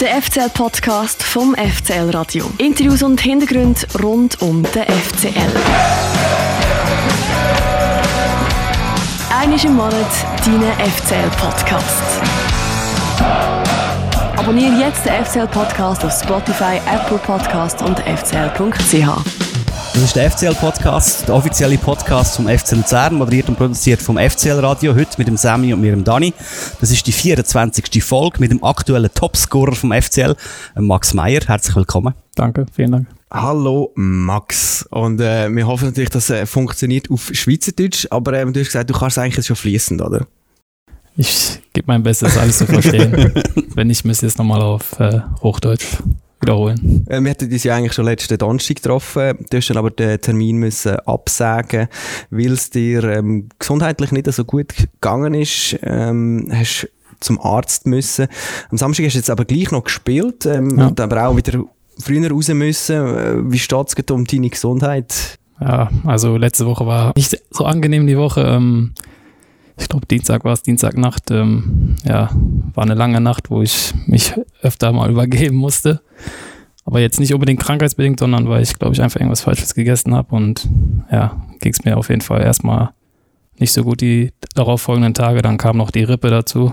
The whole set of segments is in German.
Der FCL-Podcast vom FCL Radio. Interviews und Hintergründe rund um den FCL. Einmal im Monat dein FCL-Podcast. Abonniere jetzt den FCL-Podcast auf Spotify, Apple Podcast und fcl.ch. Das ist der FCL-Podcast, der offizielle Podcast vom FC Luzern, moderiert und produziert vom FCL-Radio, heute mit dem Sammy und mir, dem Dani. Das ist die 24. Folge mit dem aktuellen Topscorer vom FCL, Max Meyer. Herzlich willkommen. Danke, vielen Dank. Hallo Max. Und äh, wir hoffen natürlich, dass es äh, funktioniert auf Schweizerdeutsch, aber äh, du hast gesagt, du kannst eigentlich schon fließend, oder? Ich gebe mein Bestes, alles zu verstehen. Wenn nicht, müsste ich es nochmal auf äh, Hochdeutsch wiederholen. Äh, wir hatten uns ja eigentlich schon letzten Donnerstag getroffen. Du hast dann aber den Termin müssen absagen, weil es dir ähm, gesundheitlich nicht so gut gegangen ist. Ähm, hast zum Arzt müssen. Am Samstag hast du jetzt aber gleich noch gespielt, ähm, ja. und aber auch wieder früher raus müssen. Äh, wie steht es um deine Gesundheit? Ja, also letzte Woche war nicht so angenehm die Woche. Ähm, ich glaube Dienstag war es, Dienstagnacht. Ähm, ja, war eine lange Nacht, wo ich mich öfter mal übergeben musste. Aber jetzt nicht unbedingt krankheitsbedingt, sondern weil ich, glaube ich, einfach irgendwas Falsches gegessen habe. Und ja, ging es mir auf jeden Fall erstmal nicht so gut die darauf folgenden Tage. Dann kam noch die Rippe dazu,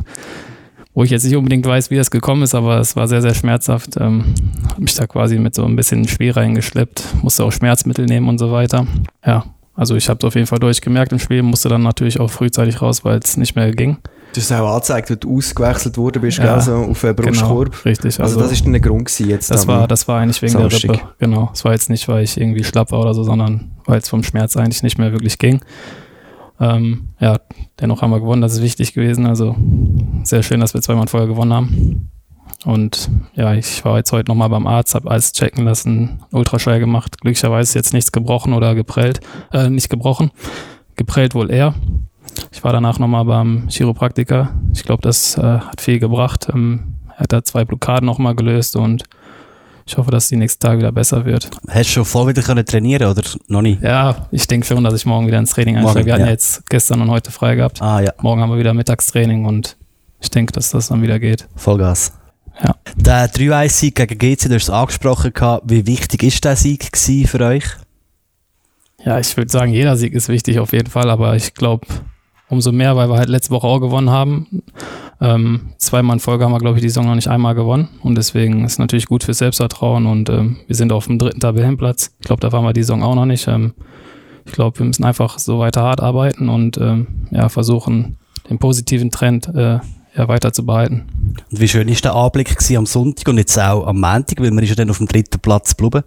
wo ich jetzt nicht unbedingt weiß, wie das gekommen ist, aber es war sehr, sehr schmerzhaft. Ähm, habe mich da quasi mit so ein bisschen Schwer reingeschleppt, musste auch Schmerzmittel nehmen und so weiter. Ja, also ich habe es auf jeden Fall durchgemerkt im Spiel, musste dann natürlich auch frühzeitig raus, weil es nicht mehr ging. Du hast auch angezeigt, als du ausgewechselt worden bist, ja, also auf einen Brustkorb. Genau, richtig. Also, also das ist der Grund gewesen jetzt. Das war, das war eigentlich wegen Samstag. der Rippe. Genau. Es war jetzt nicht, weil ich irgendwie schlapp war oder so, sondern weil es vom Schmerz eigentlich nicht mehr wirklich ging. Ähm, ja, dennoch haben wir gewonnen, das ist wichtig gewesen. Also sehr schön, dass wir zweimal vorher gewonnen haben. Und ja, ich war jetzt heute nochmal beim Arzt, habe alles checken lassen, Ultraschall gemacht. Glücklicherweise jetzt nichts gebrochen oder geprellt, äh, nicht gebrochen. Geprellt wohl eher. Ich war danach nochmal beim Chiropraktiker. Ich glaube, das äh, hat viel gebracht. Ähm, er hat da zwei Blockaden nochmal gelöst und ich hoffe, dass die nächsten Tage wieder besser wird. Hast du schon voll wieder können trainieren oder noch nicht? Ja, ich denke schon, dass ich morgen wieder ins Training einsteige. Wir hatten ja jetzt gestern und heute frei gehabt. Ah, ja. Morgen haben wir wieder Mittagstraining und ich denke, dass das dann wieder geht. Vollgas. Ja. Der 3-1-Sieg gegen GC, du hast es angesprochen, wie wichtig ist der Sieg für euch? Ja, ich würde sagen, jeder Sieg ist wichtig auf jeden Fall, aber ich glaube, umso mehr, weil wir halt letzte Woche auch gewonnen haben. Ähm, zweimal in Folge haben wir, glaube ich, die Saison noch nicht einmal gewonnen und deswegen ist es natürlich gut für Selbstvertrauen und ähm, wir sind auf dem dritten Tabellenplatz. Ich glaube, da waren wir die Saison auch noch nicht. Ähm, ich glaube, wir müssen einfach so weiter hart arbeiten und ähm, ja, versuchen, den positiven Trend äh, ja, weiter zu behalten. Und wie schön ist der Anblick am Sonntag und jetzt auch am Montag, weil man ist ja dann auf dem dritten Platz geblieben.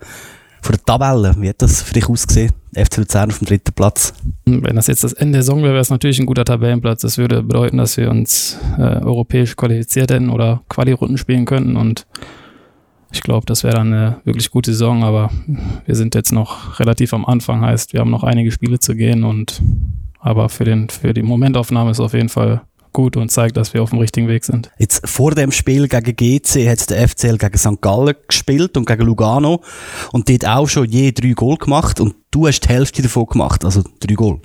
Von der Tabelle, wie hat das für dich ausgesehen? FC Luzern auf dem dritten Platz. Wenn das jetzt das Ende der Saison wäre, wäre es natürlich ein guter Tabellenplatz. Das würde bedeuten, dass wir uns äh, europäisch qualifiziert hätten oder Quali-Runden spielen könnten und ich glaube, das wäre dann eine wirklich gute Saison, aber wir sind jetzt noch relativ am Anfang, heißt, wir haben noch einige Spiele zu gehen und aber für, den, für die Momentaufnahme ist es auf jeden Fall gut und zeigt, dass wir auf dem richtigen Weg sind. Jetzt vor dem Spiel gegen GC hat der FCL gegen St. Gallen gespielt und gegen Lugano und dort auch schon je drei Goal gemacht und du hast die Hälfte davon gemacht, also drei Goal.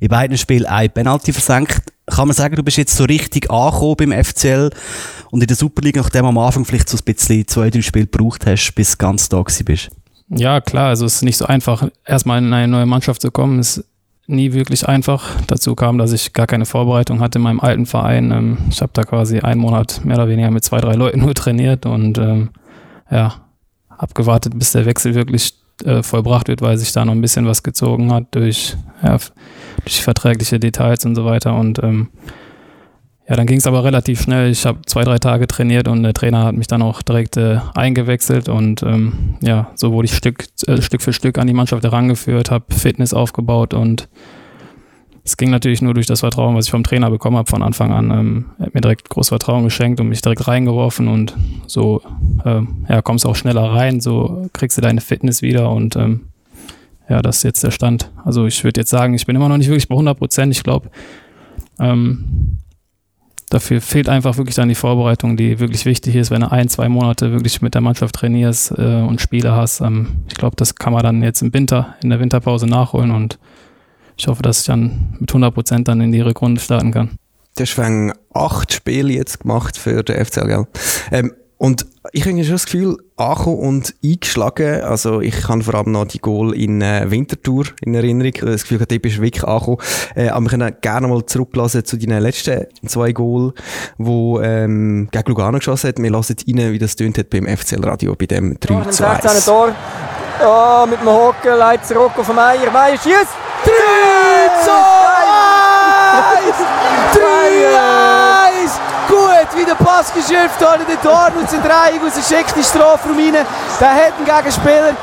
In beiden Spielen ein Penalty versenkt. Kann man sagen, du bist jetzt so richtig angekommen beim FCL und in der Superliga, nachdem am Anfang vielleicht so ein bisschen zwei, drei Spiele gebraucht hast, bis du ganz da bist? Ja, klar, also es ist nicht so einfach, erstmal in eine neue Mannschaft zu kommen. Es nie wirklich einfach. Dazu kam, dass ich gar keine Vorbereitung hatte in meinem alten Verein. Ähm, ich habe da quasi einen Monat mehr oder weniger mit zwei, drei Leuten nur trainiert und ähm, ja, abgewartet, bis der Wechsel wirklich äh, vollbracht wird, weil sich da noch ein bisschen was gezogen hat durch, ja, durch verträgliche Details und so weiter. Und ähm, ja, dann ging es aber relativ schnell. Ich habe zwei, drei Tage trainiert und der Trainer hat mich dann auch direkt äh, eingewechselt und ähm, ja, so wurde ich Stück, äh, Stück für Stück an die Mannschaft herangeführt, habe Fitness aufgebaut und es ging natürlich nur durch das Vertrauen, was ich vom Trainer bekommen habe von Anfang an. Ähm, er hat mir direkt großes Vertrauen geschenkt und mich direkt reingeworfen und so äh, ja, kommst du auch schneller rein, so kriegst du deine Fitness wieder und ähm, ja, das ist jetzt der Stand. Also ich würde jetzt sagen, ich bin immer noch nicht wirklich bei 100 Prozent. Ich glaube, ähm, dafür fehlt einfach wirklich dann die Vorbereitung, die wirklich wichtig ist, wenn du ein, zwei Monate wirklich mit der Mannschaft trainierst äh, und Spiele hast. Ähm, ich glaube, das kann man dann jetzt im Winter, in der Winterpause nachholen und ich hoffe, dass ich dann mit 100 Prozent dann in die Rückrunde starten kann. Du hast acht Spiele jetzt gemacht für den FCL, gell? Ähm, Und ich habe schon das Gefühl, angekommen und eingeschlagen. Also ich habe vor allem noch die Goal in äh, Winterthur in Erinnerung. Das Gefühl, dort bist du wirklich angekommen. Äh, aber wir können gerne mal zurücklassen zu deinen letzten zwei Goal, wo ähm, gegen Lugano geschossen hat. Wir lassen rein, wie das tönt hat beim FCL Radio bei dem 3 zu 1. Tor. Ja, mit dem Hocken leitet Rocco von Meier. Meier schießt! 3 zu 1! 3 1! Gut, wie der Pass geschifft hat, der Dortmund sind Dreieck aus, er schickt die Strafraum rein. Der hat einen Gegenspieler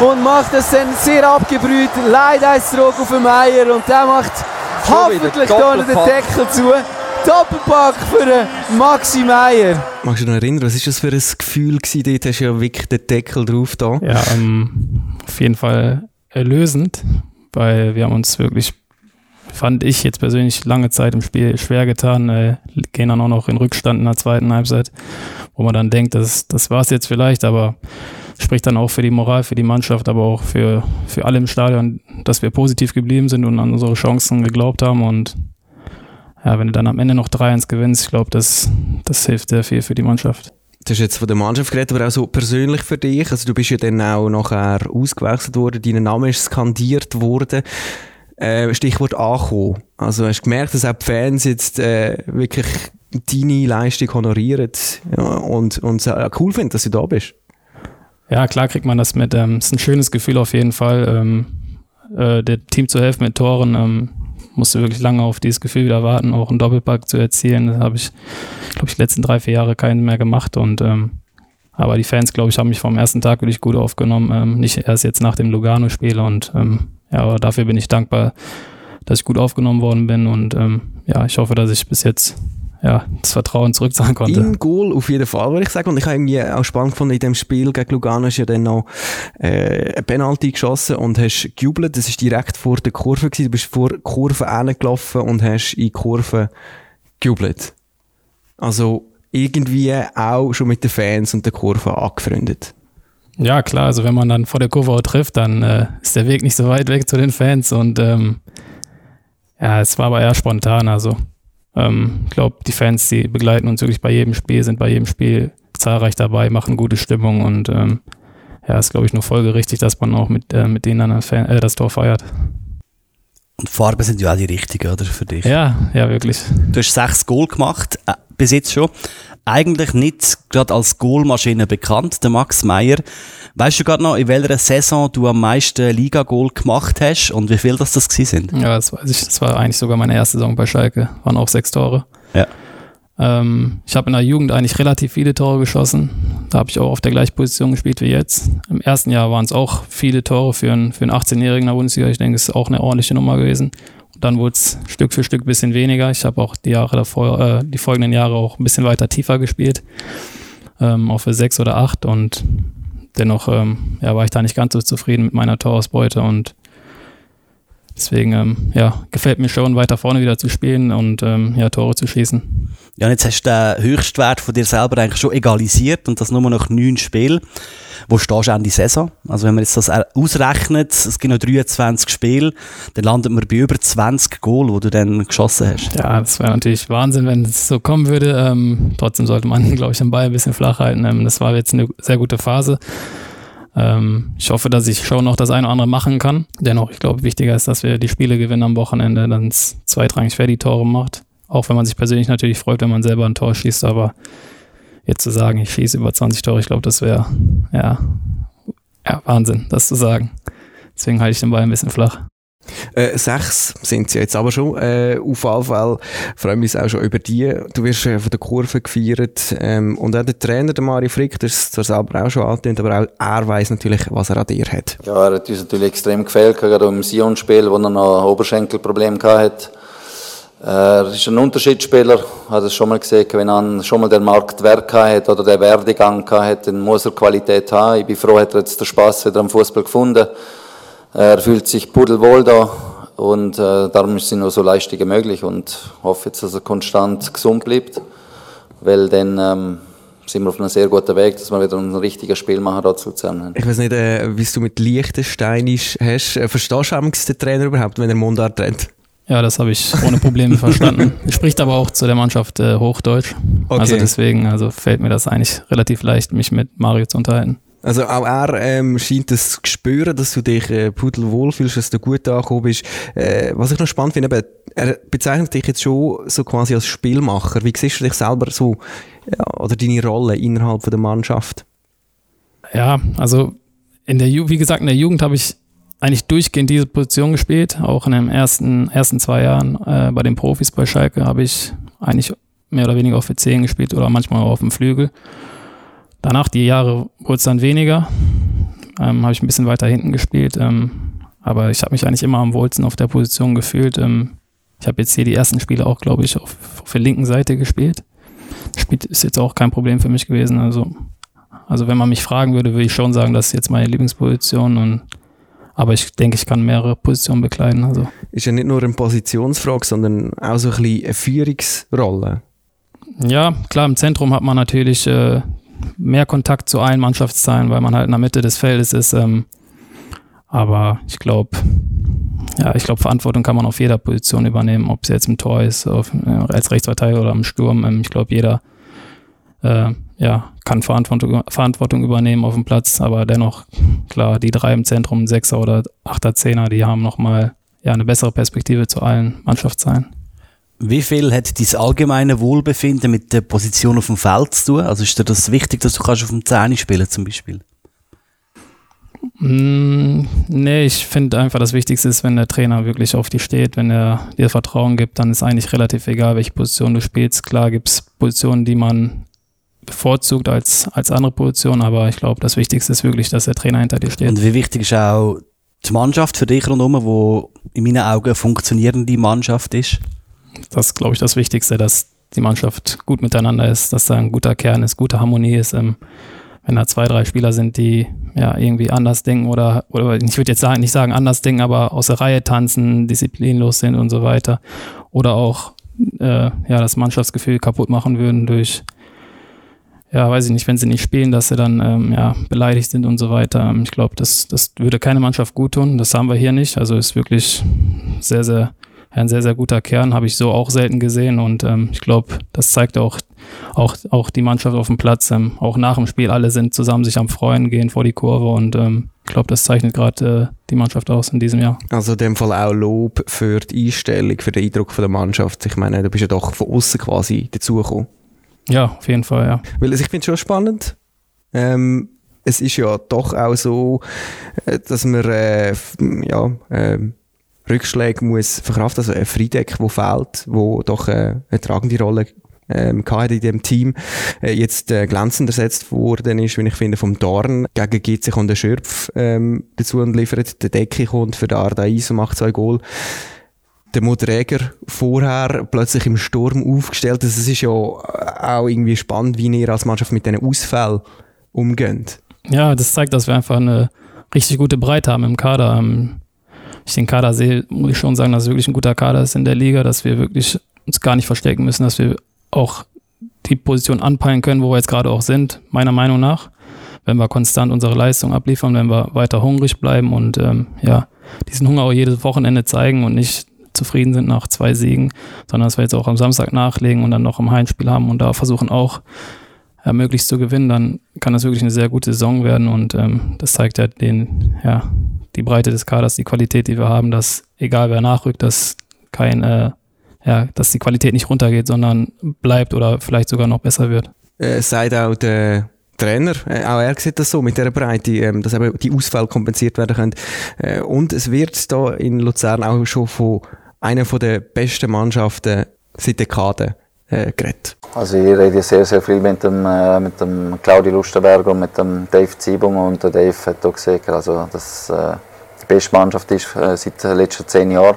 und macht das dann sehr abgebrüht. Leider auf den Meier und der macht hoffentlich da den Deckel zu. Doppelpack für den Maxi Meier. Magst du dich noch erinnern, was war das für ein Gefühl gewesen? Dort hast du ja wirklich den Deckel drauf da. Ja, ähm, auf jeden Fall erlösend, weil wir haben uns wirklich fand ich jetzt persönlich lange Zeit im Spiel schwer getan. Äh, gehen dann auch noch in Rückstand in der zweiten Halbzeit, wo man dann denkt, das, das es jetzt vielleicht, aber spricht dann auch für die Moral, für die Mannschaft, aber auch für, für alle im Stadion, dass wir positiv geblieben sind und an unsere Chancen geglaubt haben. Und ja, wenn du dann am Ende noch 3-1 gewinnst, ich glaube, das, das hilft sehr viel für die Mannschaft. Du hast jetzt von der Mannschaft geredet, aber auch so persönlich für dich. Also du bist ja dann auch nachher ausgewechselt worden, dein Name ist skandiert worden. Äh, Stichwort ankommen. Also hast du gemerkt, dass auch die Fans jetzt äh, wirklich deine Leistung honorieren ja, und, und äh, cool finden, dass du da bist? Ja, klar kriegt man das mit. Ähm, ist ein schönes Gefühl auf jeden Fall. Ähm, äh, der Team zu helfen mit Toren. Ähm, musste wirklich lange auf dieses Gefühl wieder warten, auch einen Doppelpack zu erzielen. Das habe ich, glaube ich, die letzten drei, vier Jahre keinen mehr gemacht. Und ähm, aber die Fans, glaube ich, haben mich vom ersten Tag wirklich gut aufgenommen. Ähm, nicht erst jetzt nach dem Lugano-Spiel. Und ähm, ja, aber dafür bin ich dankbar, dass ich gut aufgenommen worden bin. Und ähm, ja, ich hoffe, dass ich bis jetzt ja, das Vertrauen zurückzahlen konnte. In Goal auf jeden Fall, würde ich sagen. Und ich habe irgendwie auch spannend gefunden, in dem Spiel gegen Lugano du ja dann noch äh, eine Penalty geschossen und hast gejubelt. Das ist direkt vor der Kurve gewesen. Du bist vor der Kurve gelaufen und hast in Kurve gejubelt. Also irgendwie auch schon mit den Fans und der Kurve angefreundet. Ja, klar. Also wenn man dann vor der Kurve auch trifft, dann äh, ist der Weg nicht so weit weg zu den Fans. Und ähm, ja, es war aber eher spontan. Also ähm, ich glaube, die Fans, die begleiten uns wirklich bei jedem Spiel, sind bei jedem Spiel zahlreich dabei, machen gute Stimmung und ähm, ja, ist glaube ich nur folgerichtig, dass man auch mit, äh, mit denen dann das, Fan, äh, das Tor feiert. Und Farben sind ja auch die richtigen, oder? Für dich. Ja, ja, wirklich. Du hast sechs Goal gemacht, äh, bis jetzt schon. Eigentlich nicht gerade als Goalmaschine bekannt, der Max Meyer. Weißt du gerade noch, in welcher Saison du am meisten Liga-Goal gemacht hast und wie viel das das gewesen sind? Ja, das weiß ich. Das war eigentlich sogar meine erste Saison bei Schalke. Waren auch sechs Tore. Ja. Ähm, ich habe in der Jugend eigentlich relativ viele Tore geschossen. Da habe ich auch auf der gleichen Position gespielt wie jetzt. Im ersten Jahr waren es auch viele Tore für einen, für einen 18-Jährigen in der Bundesliga. Ich denke, es ist auch eine ordentliche Nummer gewesen. Dann wurde es Stück für Stück ein bisschen weniger. Ich habe auch die Jahre davor, äh, die folgenden Jahre auch ein bisschen weiter tiefer gespielt. Ähm, auch für sechs oder acht. Und dennoch ähm, ja, war ich da nicht ganz so zufrieden mit meiner Torausbeute und deswegen ähm, ja, gefällt mir schon, weiter vorne wieder zu spielen und ähm, ja, Tore zu schießen. Ja, jetzt hast du den Höchstwert von dir selber eigentlich schon egalisiert und das nur noch neun Spiele. Wo stehst du Ende Saison? Also wenn man jetzt das ausrechnet, es gibt noch 23 Spiele, dann landet man bei über 20 Goal, die du dann geschossen hast. Ja, das wäre natürlich Wahnsinn, wenn es so kommen würde. Ähm, trotzdem sollte man, glaube ich, den Ball ein bisschen flach halten. Ähm, das war jetzt eine sehr gute Phase. Ähm, ich hoffe, dass ich schon noch das eine oder andere machen kann. Dennoch, ich glaube, wichtiger ist, dass wir die Spiele gewinnen am Wochenende, dann zweitrangig wer die Tore macht. Auch wenn man sich persönlich natürlich freut, wenn man selber ein Tor schießt, aber jetzt zu sagen, ich schieße über 20 Tore, ich glaube, das wäre ja, ja Wahnsinn, das zu sagen. Deswegen halte ich den Ball ein bisschen flach. Äh, sechs sind sie jetzt aber schon. Äh, auf jeden Fall freuen wir uns auch schon über die. Du wirst äh, von der Kurve gefeiert. Ähm, und auch der Trainer, der Mario Frick, der ist zwar selber auch schon angetönt, aber auch er weiß natürlich, was er an dir hat. Ja, er hat uns natürlich extrem gefällt, gerade im Sion-Spiel, wo er noch Oberschenkelproblem hatte. Er ist ein Unterschiedsspieler, hat es schon mal gesehen, wenn er schon mal den Marktwert hat oder den Werdegang hat, dann muss er Qualität haben. Ich bin froh, hat er jetzt den Spaß wieder am Fußball gefunden. Er fühlt sich pudelwohl da und äh, darum sind nur so Leistungen möglich und hoffe jetzt, dass er konstant gesund bleibt, weil dann ähm, sind wir auf einem sehr guten Weg, dass wir wieder ein richtiges Spiel machen da zu Luzern. Ich weiß nicht, äh, wie du mit Liechtenstein hast. Äh, verstehst du den Trainer überhaupt, wenn er Mundart rennt? Ja, das habe ich ohne Probleme verstanden. Spricht aber auch zu der Mannschaft äh, Hochdeutsch. Okay. Also deswegen, also fällt mir das eigentlich relativ leicht, mich mit Mario zu unterhalten. Also auch er ähm, scheint das zu spüren, dass du dich äh, pudelwohl fühlst, dass du gut angekommen bist. Äh, was ich noch spannend finde, er bezeichnet dich jetzt schon so quasi als Spielmacher. Wie siehst du dich selber so, ja, oder deine Rolle innerhalb von der Mannschaft? Ja, also in der Ju wie gesagt, in der Jugend habe ich eigentlich durchgehend diese Position gespielt. Auch in den ersten, ersten zwei Jahren äh, bei den Profis bei Schalke habe ich eigentlich mehr oder weniger auf der 10 gespielt oder manchmal auch auf dem Flügel. Danach, die Jahre, wurde es dann weniger. Ähm, habe ich ein bisschen weiter hinten gespielt. Ähm, aber ich habe mich eigentlich immer am wohlsten auf der Position gefühlt. Ähm, ich habe jetzt hier die ersten Spiele auch, glaube ich, auf, auf der linken Seite gespielt. Spielt ist jetzt auch kein Problem für mich gewesen. Also, also wenn man mich fragen würde, würde ich schon sagen, das ist jetzt meine Lieblingsposition. Und, aber ich denke, ich kann mehrere Positionen bekleiden. Also. Ist ja nicht nur eine Positionsfrage, sondern auch so ein bisschen eine Führungsrolle. Ja, klar, im Zentrum hat man natürlich äh, mehr Kontakt zu allen Mannschaftsteilen, weil man halt in der Mitte des Feldes ist. Ähm, aber ich glaube, ja, ich glaube, Verantwortung kann man auf jeder Position übernehmen, ob es jetzt im Tor ist, auf, äh, als Rechtsverteidiger oder im Sturm. Ähm, ich glaube, jeder äh, ja, kann Verantwortung, Verantwortung übernehmen auf dem Platz, aber dennoch, klar, die drei im Zentrum, Sechser oder Achter, Zehner, die haben nochmal ja, eine bessere Perspektive zu allen Mannschaftsteilen. Wie viel hat dein allgemeine Wohlbefinden mit der Position auf dem Feld zu tun? Also ist dir das wichtig, dass du kannst auf dem Zähne spielen zum Beispiel? Mm, nee, ich finde einfach, das Wichtigste ist, wenn der Trainer wirklich auf dich steht, wenn er dir Vertrauen gibt, dann ist eigentlich relativ egal, welche Position du spielst. Klar gibt es Positionen, die man bevorzugt als, als andere Positionen, aber ich glaube, das Wichtigste ist wirklich, dass der Trainer hinter dir steht. Und wie wichtig ist auch die Mannschaft für dich rundherum, wo in meinen Augen eine funktionierende Mannschaft ist? Das ist, glaube ich, das Wichtigste, dass die Mannschaft gut miteinander ist, dass da ein guter Kern ist, gute Harmonie ist. Ähm, wenn da zwei, drei Spieler sind, die ja irgendwie anders denken oder, oder ich würde jetzt sagen, nicht sagen anders denken, aber aus der Reihe tanzen, disziplinlos sind und so weiter. Oder auch äh, ja, das Mannschaftsgefühl kaputt machen würden durch, ja, weiß ich nicht, wenn sie nicht spielen, dass sie dann ähm, ja, beleidigt sind und so weiter. Ähm, Ich glaube, das, das würde keine Mannschaft gut tun. Das haben wir hier nicht. Also ist wirklich sehr, sehr ein sehr, sehr guter Kern, habe ich so auch selten gesehen und ähm, ich glaube, das zeigt auch, auch, auch die Mannschaft auf dem Platz. Ähm, auch nach dem Spiel, alle sind zusammen sich am Freuen, gehen vor die Kurve und ähm, ich glaube, das zeichnet gerade äh, die Mannschaft aus in diesem Jahr. Also in dem Fall auch Lob für die Einstellung, für den Eindruck von der Mannschaft. Ich meine, du bist ja doch von außen quasi dazugekommen. Ja, auf jeden Fall, ja. Weil also ich finde es schon spannend. Ähm, es ist ja doch auch so, äh, dass man äh, ja, ähm, Rückschläge muss verkraften, also ein Friedeck, wo fehlt, wo doch äh, eine tragende Rolle ähm, hat in dem Team, äh, jetzt äh, glänzend ersetzt worden ist, wie ich finde, vom Dorn. Gegen GC kommt der Schürpf ähm, dazu und liefert. Der Decke kommt für den Arda Eis und macht zwei Goal. Der Modräger vorher plötzlich im Sturm aufgestellt. Also es ist ja auch irgendwie spannend, wie ihr als Mannschaft mit diesen Ausfällen umgeht. Ja, das zeigt, dass wir einfach eine richtig gute Breite haben im Kader. Ähm, Ich den Kader sehe, muss ich schon sagen, dass es wirklich ein guter Kader ist in der Liga, dass wir wirklich uns gar nicht verstecken müssen, dass wir auch die Position anpeilen können, wo wir jetzt gerade auch sind, meiner Meinung nach. Wenn wir konstant unsere Leistung abliefern, wenn wir weiter hungrig bleiben und ähm, ja, diesen Hunger auch jedes Wochenende zeigen und nicht zufrieden sind nach zwei Siegen, sondern dass wir jetzt auch am Samstag nachlegen und dann noch im Heimspiel haben und da versuchen auch ja, möglichst zu gewinnen, dann kann das wirklich eine sehr gute Saison werden und ähm, das zeigt ja den, ja, die Breite des Kaders, die Qualität, die wir haben, dass egal wer nachrückt, dass kein, äh, ja, dass die Qualität nicht runtergeht, sondern bleibt oder vielleicht sogar noch besser wird. Äh, sagt auch der Trainer, äh, auch er sieht das so mit dieser Breite, ähm, dass eben die Ausfälle kompensiert werden können. Äh, und es wird da in Luzern auch schon von einer von der besten Mannschaften seit Dekaden äh, geredet. Also ich rede sehr, sehr viel mit dem, äh, mit dem Claudio Lustenberger und mit dem Dave Ziebung und der Dave hat auch gesagt, also, dass äh, die beste Mannschaft ist äh, seit den letzten zehn Jahren,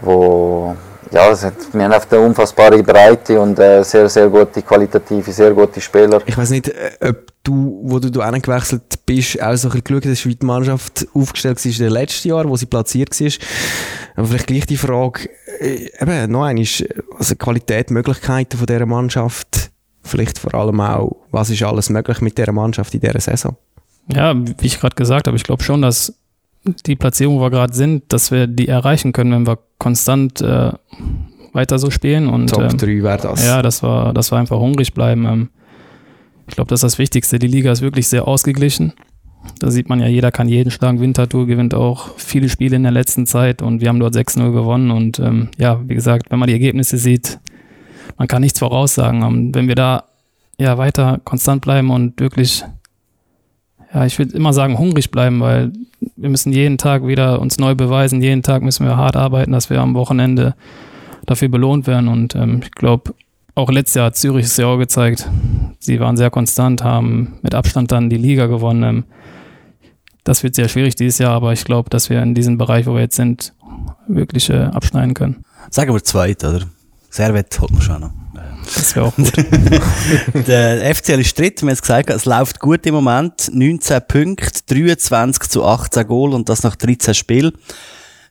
wo ja, hat, wir haben einfach eine unfassbare Breite und äh, sehr, sehr gute, qualitative, sehr gute Spieler. Ich weiß nicht, äh, ob du, wo du da gewechselt bist, auch so ein bisschen geschaut hast, wie die Mannschaft aufgestellt war in den letzten Jahren, wo sie platziert war. Aber vielleicht gleich die Frage, äh, eben, noch einmal, also Qualität, Möglichkeiten von dieser Mannschaft, vielleicht vor allem auch, was ist alles möglich mit dieser Mannschaft in dieser Saison? Ja, wie ich gerade gesagt habe, ich glaube schon, dass die Platzierung, wo wir gerade sind, dass wir die erreichen können, wenn wir konstant äh, weiter so spielen. Und, Top ähm, 3 wäre das. Ja, das war, das war einfach hungrig bleiben. Ähm, ich glaube, das ist das Wichtigste. Die Liga ist wirklich sehr ausgeglichen. Da sieht man ja, jeder kann jeden schlagen. Winterthur gewinnt auch viele Spiele in der letzten Zeit und wir haben dort 6-0 gewonnen. Und ähm, ja, wie gesagt, wenn man die Ergebnisse sieht, man kann nichts voraussagen. Und wenn wir da ja weiter konstant bleiben und wirklich, ja, ich würde immer sagen, hungrig bleiben, weil wir müssen jeden Tag wieder uns neu beweisen. Jeden Tag müssen wir hart arbeiten, dass wir am Wochenende dafür belohnt werden. Und ähm, ich glaube, auch letztes Jahr hat Zürich es ja auch gezeigt. Sie waren sehr konstant, haben mit Abstand dann die Liga gewonnen. Ähm, das wird sehr schwierig dieses Jahr, aber ich glaube, dass wir in diesem Bereich, wo wir jetzt sind, wirklich äh, abschneiden können. Sagen wir zweit, oder? Servet holt man schon noch. Das wäre auch gut. Der FCL ist dritt, wir haben es gesagt, es läuft gut im Moment. 19 Punkte, 23 zu 18 Goal und das nach 13 Spielen.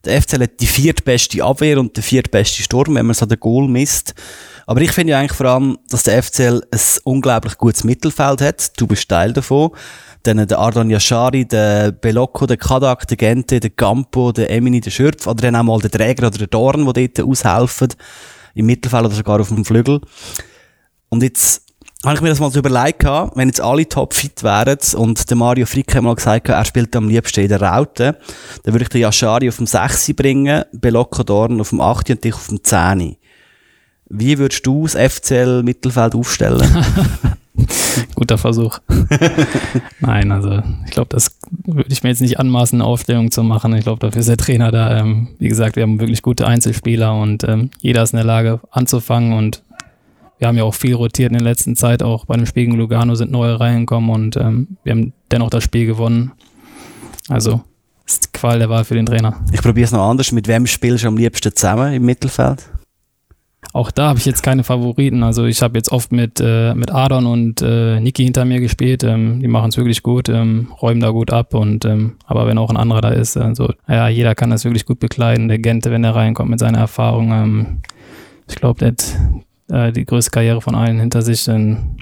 Der FCL hat die viertbeste Abwehr und der viertbeste Sturm, wenn man so den Goal misst. Aber ich finde ja eigentlich vor allem, dass der FCL ein unglaublich gutes Mittelfeld hat. Du bist Teil davon. Dann der Ardon Yashari, der Belocco, der Kadak, der Gente, der Campo, der Emini, der Schürpf, oder dann auch mal der Träger oder der Dorn, die dort aushelfen. Im Mittelfeld oder sogar auf dem Flügel. Und jetzt habe ich mir das mal so überlegt, wenn jetzt alle top fit wären und der Mario Frick hat mal gesagt, er spielt am liebsten in der Raute, dann würde ich den Yashari auf dem 6 bringen, Belocco Dorn auf dem 8 und dich auf dem 10. Wie würdest du das FCL Mittelfeld aufstellen? Guter Versuch. Nein, also ich glaube, das würde ich mir jetzt nicht anmaßen, eine Aufstellung zu machen. Ich glaube, dafür ist der Trainer da. Ähm, wie gesagt, wir haben wirklich gute Einzelspieler und ähm, jeder ist in der Lage anzufangen und wir haben ja auch viel rotiert in der letzten Zeit. Auch bei dem Spiel gegen Lugano sind neue reingekommen und ähm, wir haben dennoch das Spiel gewonnen. Also ist die Qual der Wahl für den Trainer. Ich probiere es noch anders. Mit wem spielst du am liebsten zusammen im Mittelfeld? Auch da habe ich jetzt keine Favoriten. Also ich habe jetzt oft mit, äh, mit Adon und äh, Niki hinter mir gespielt. Ähm, die machen es wirklich gut, ähm, räumen da gut ab. Und ähm, aber wenn auch ein anderer da ist, also ja, jeder kann das wirklich gut bekleiden. Der Gente, wenn er reinkommt mit seiner Erfahrung, ähm, ich glaube, der hat äh, die größte Karriere von allen hinter sich. Denn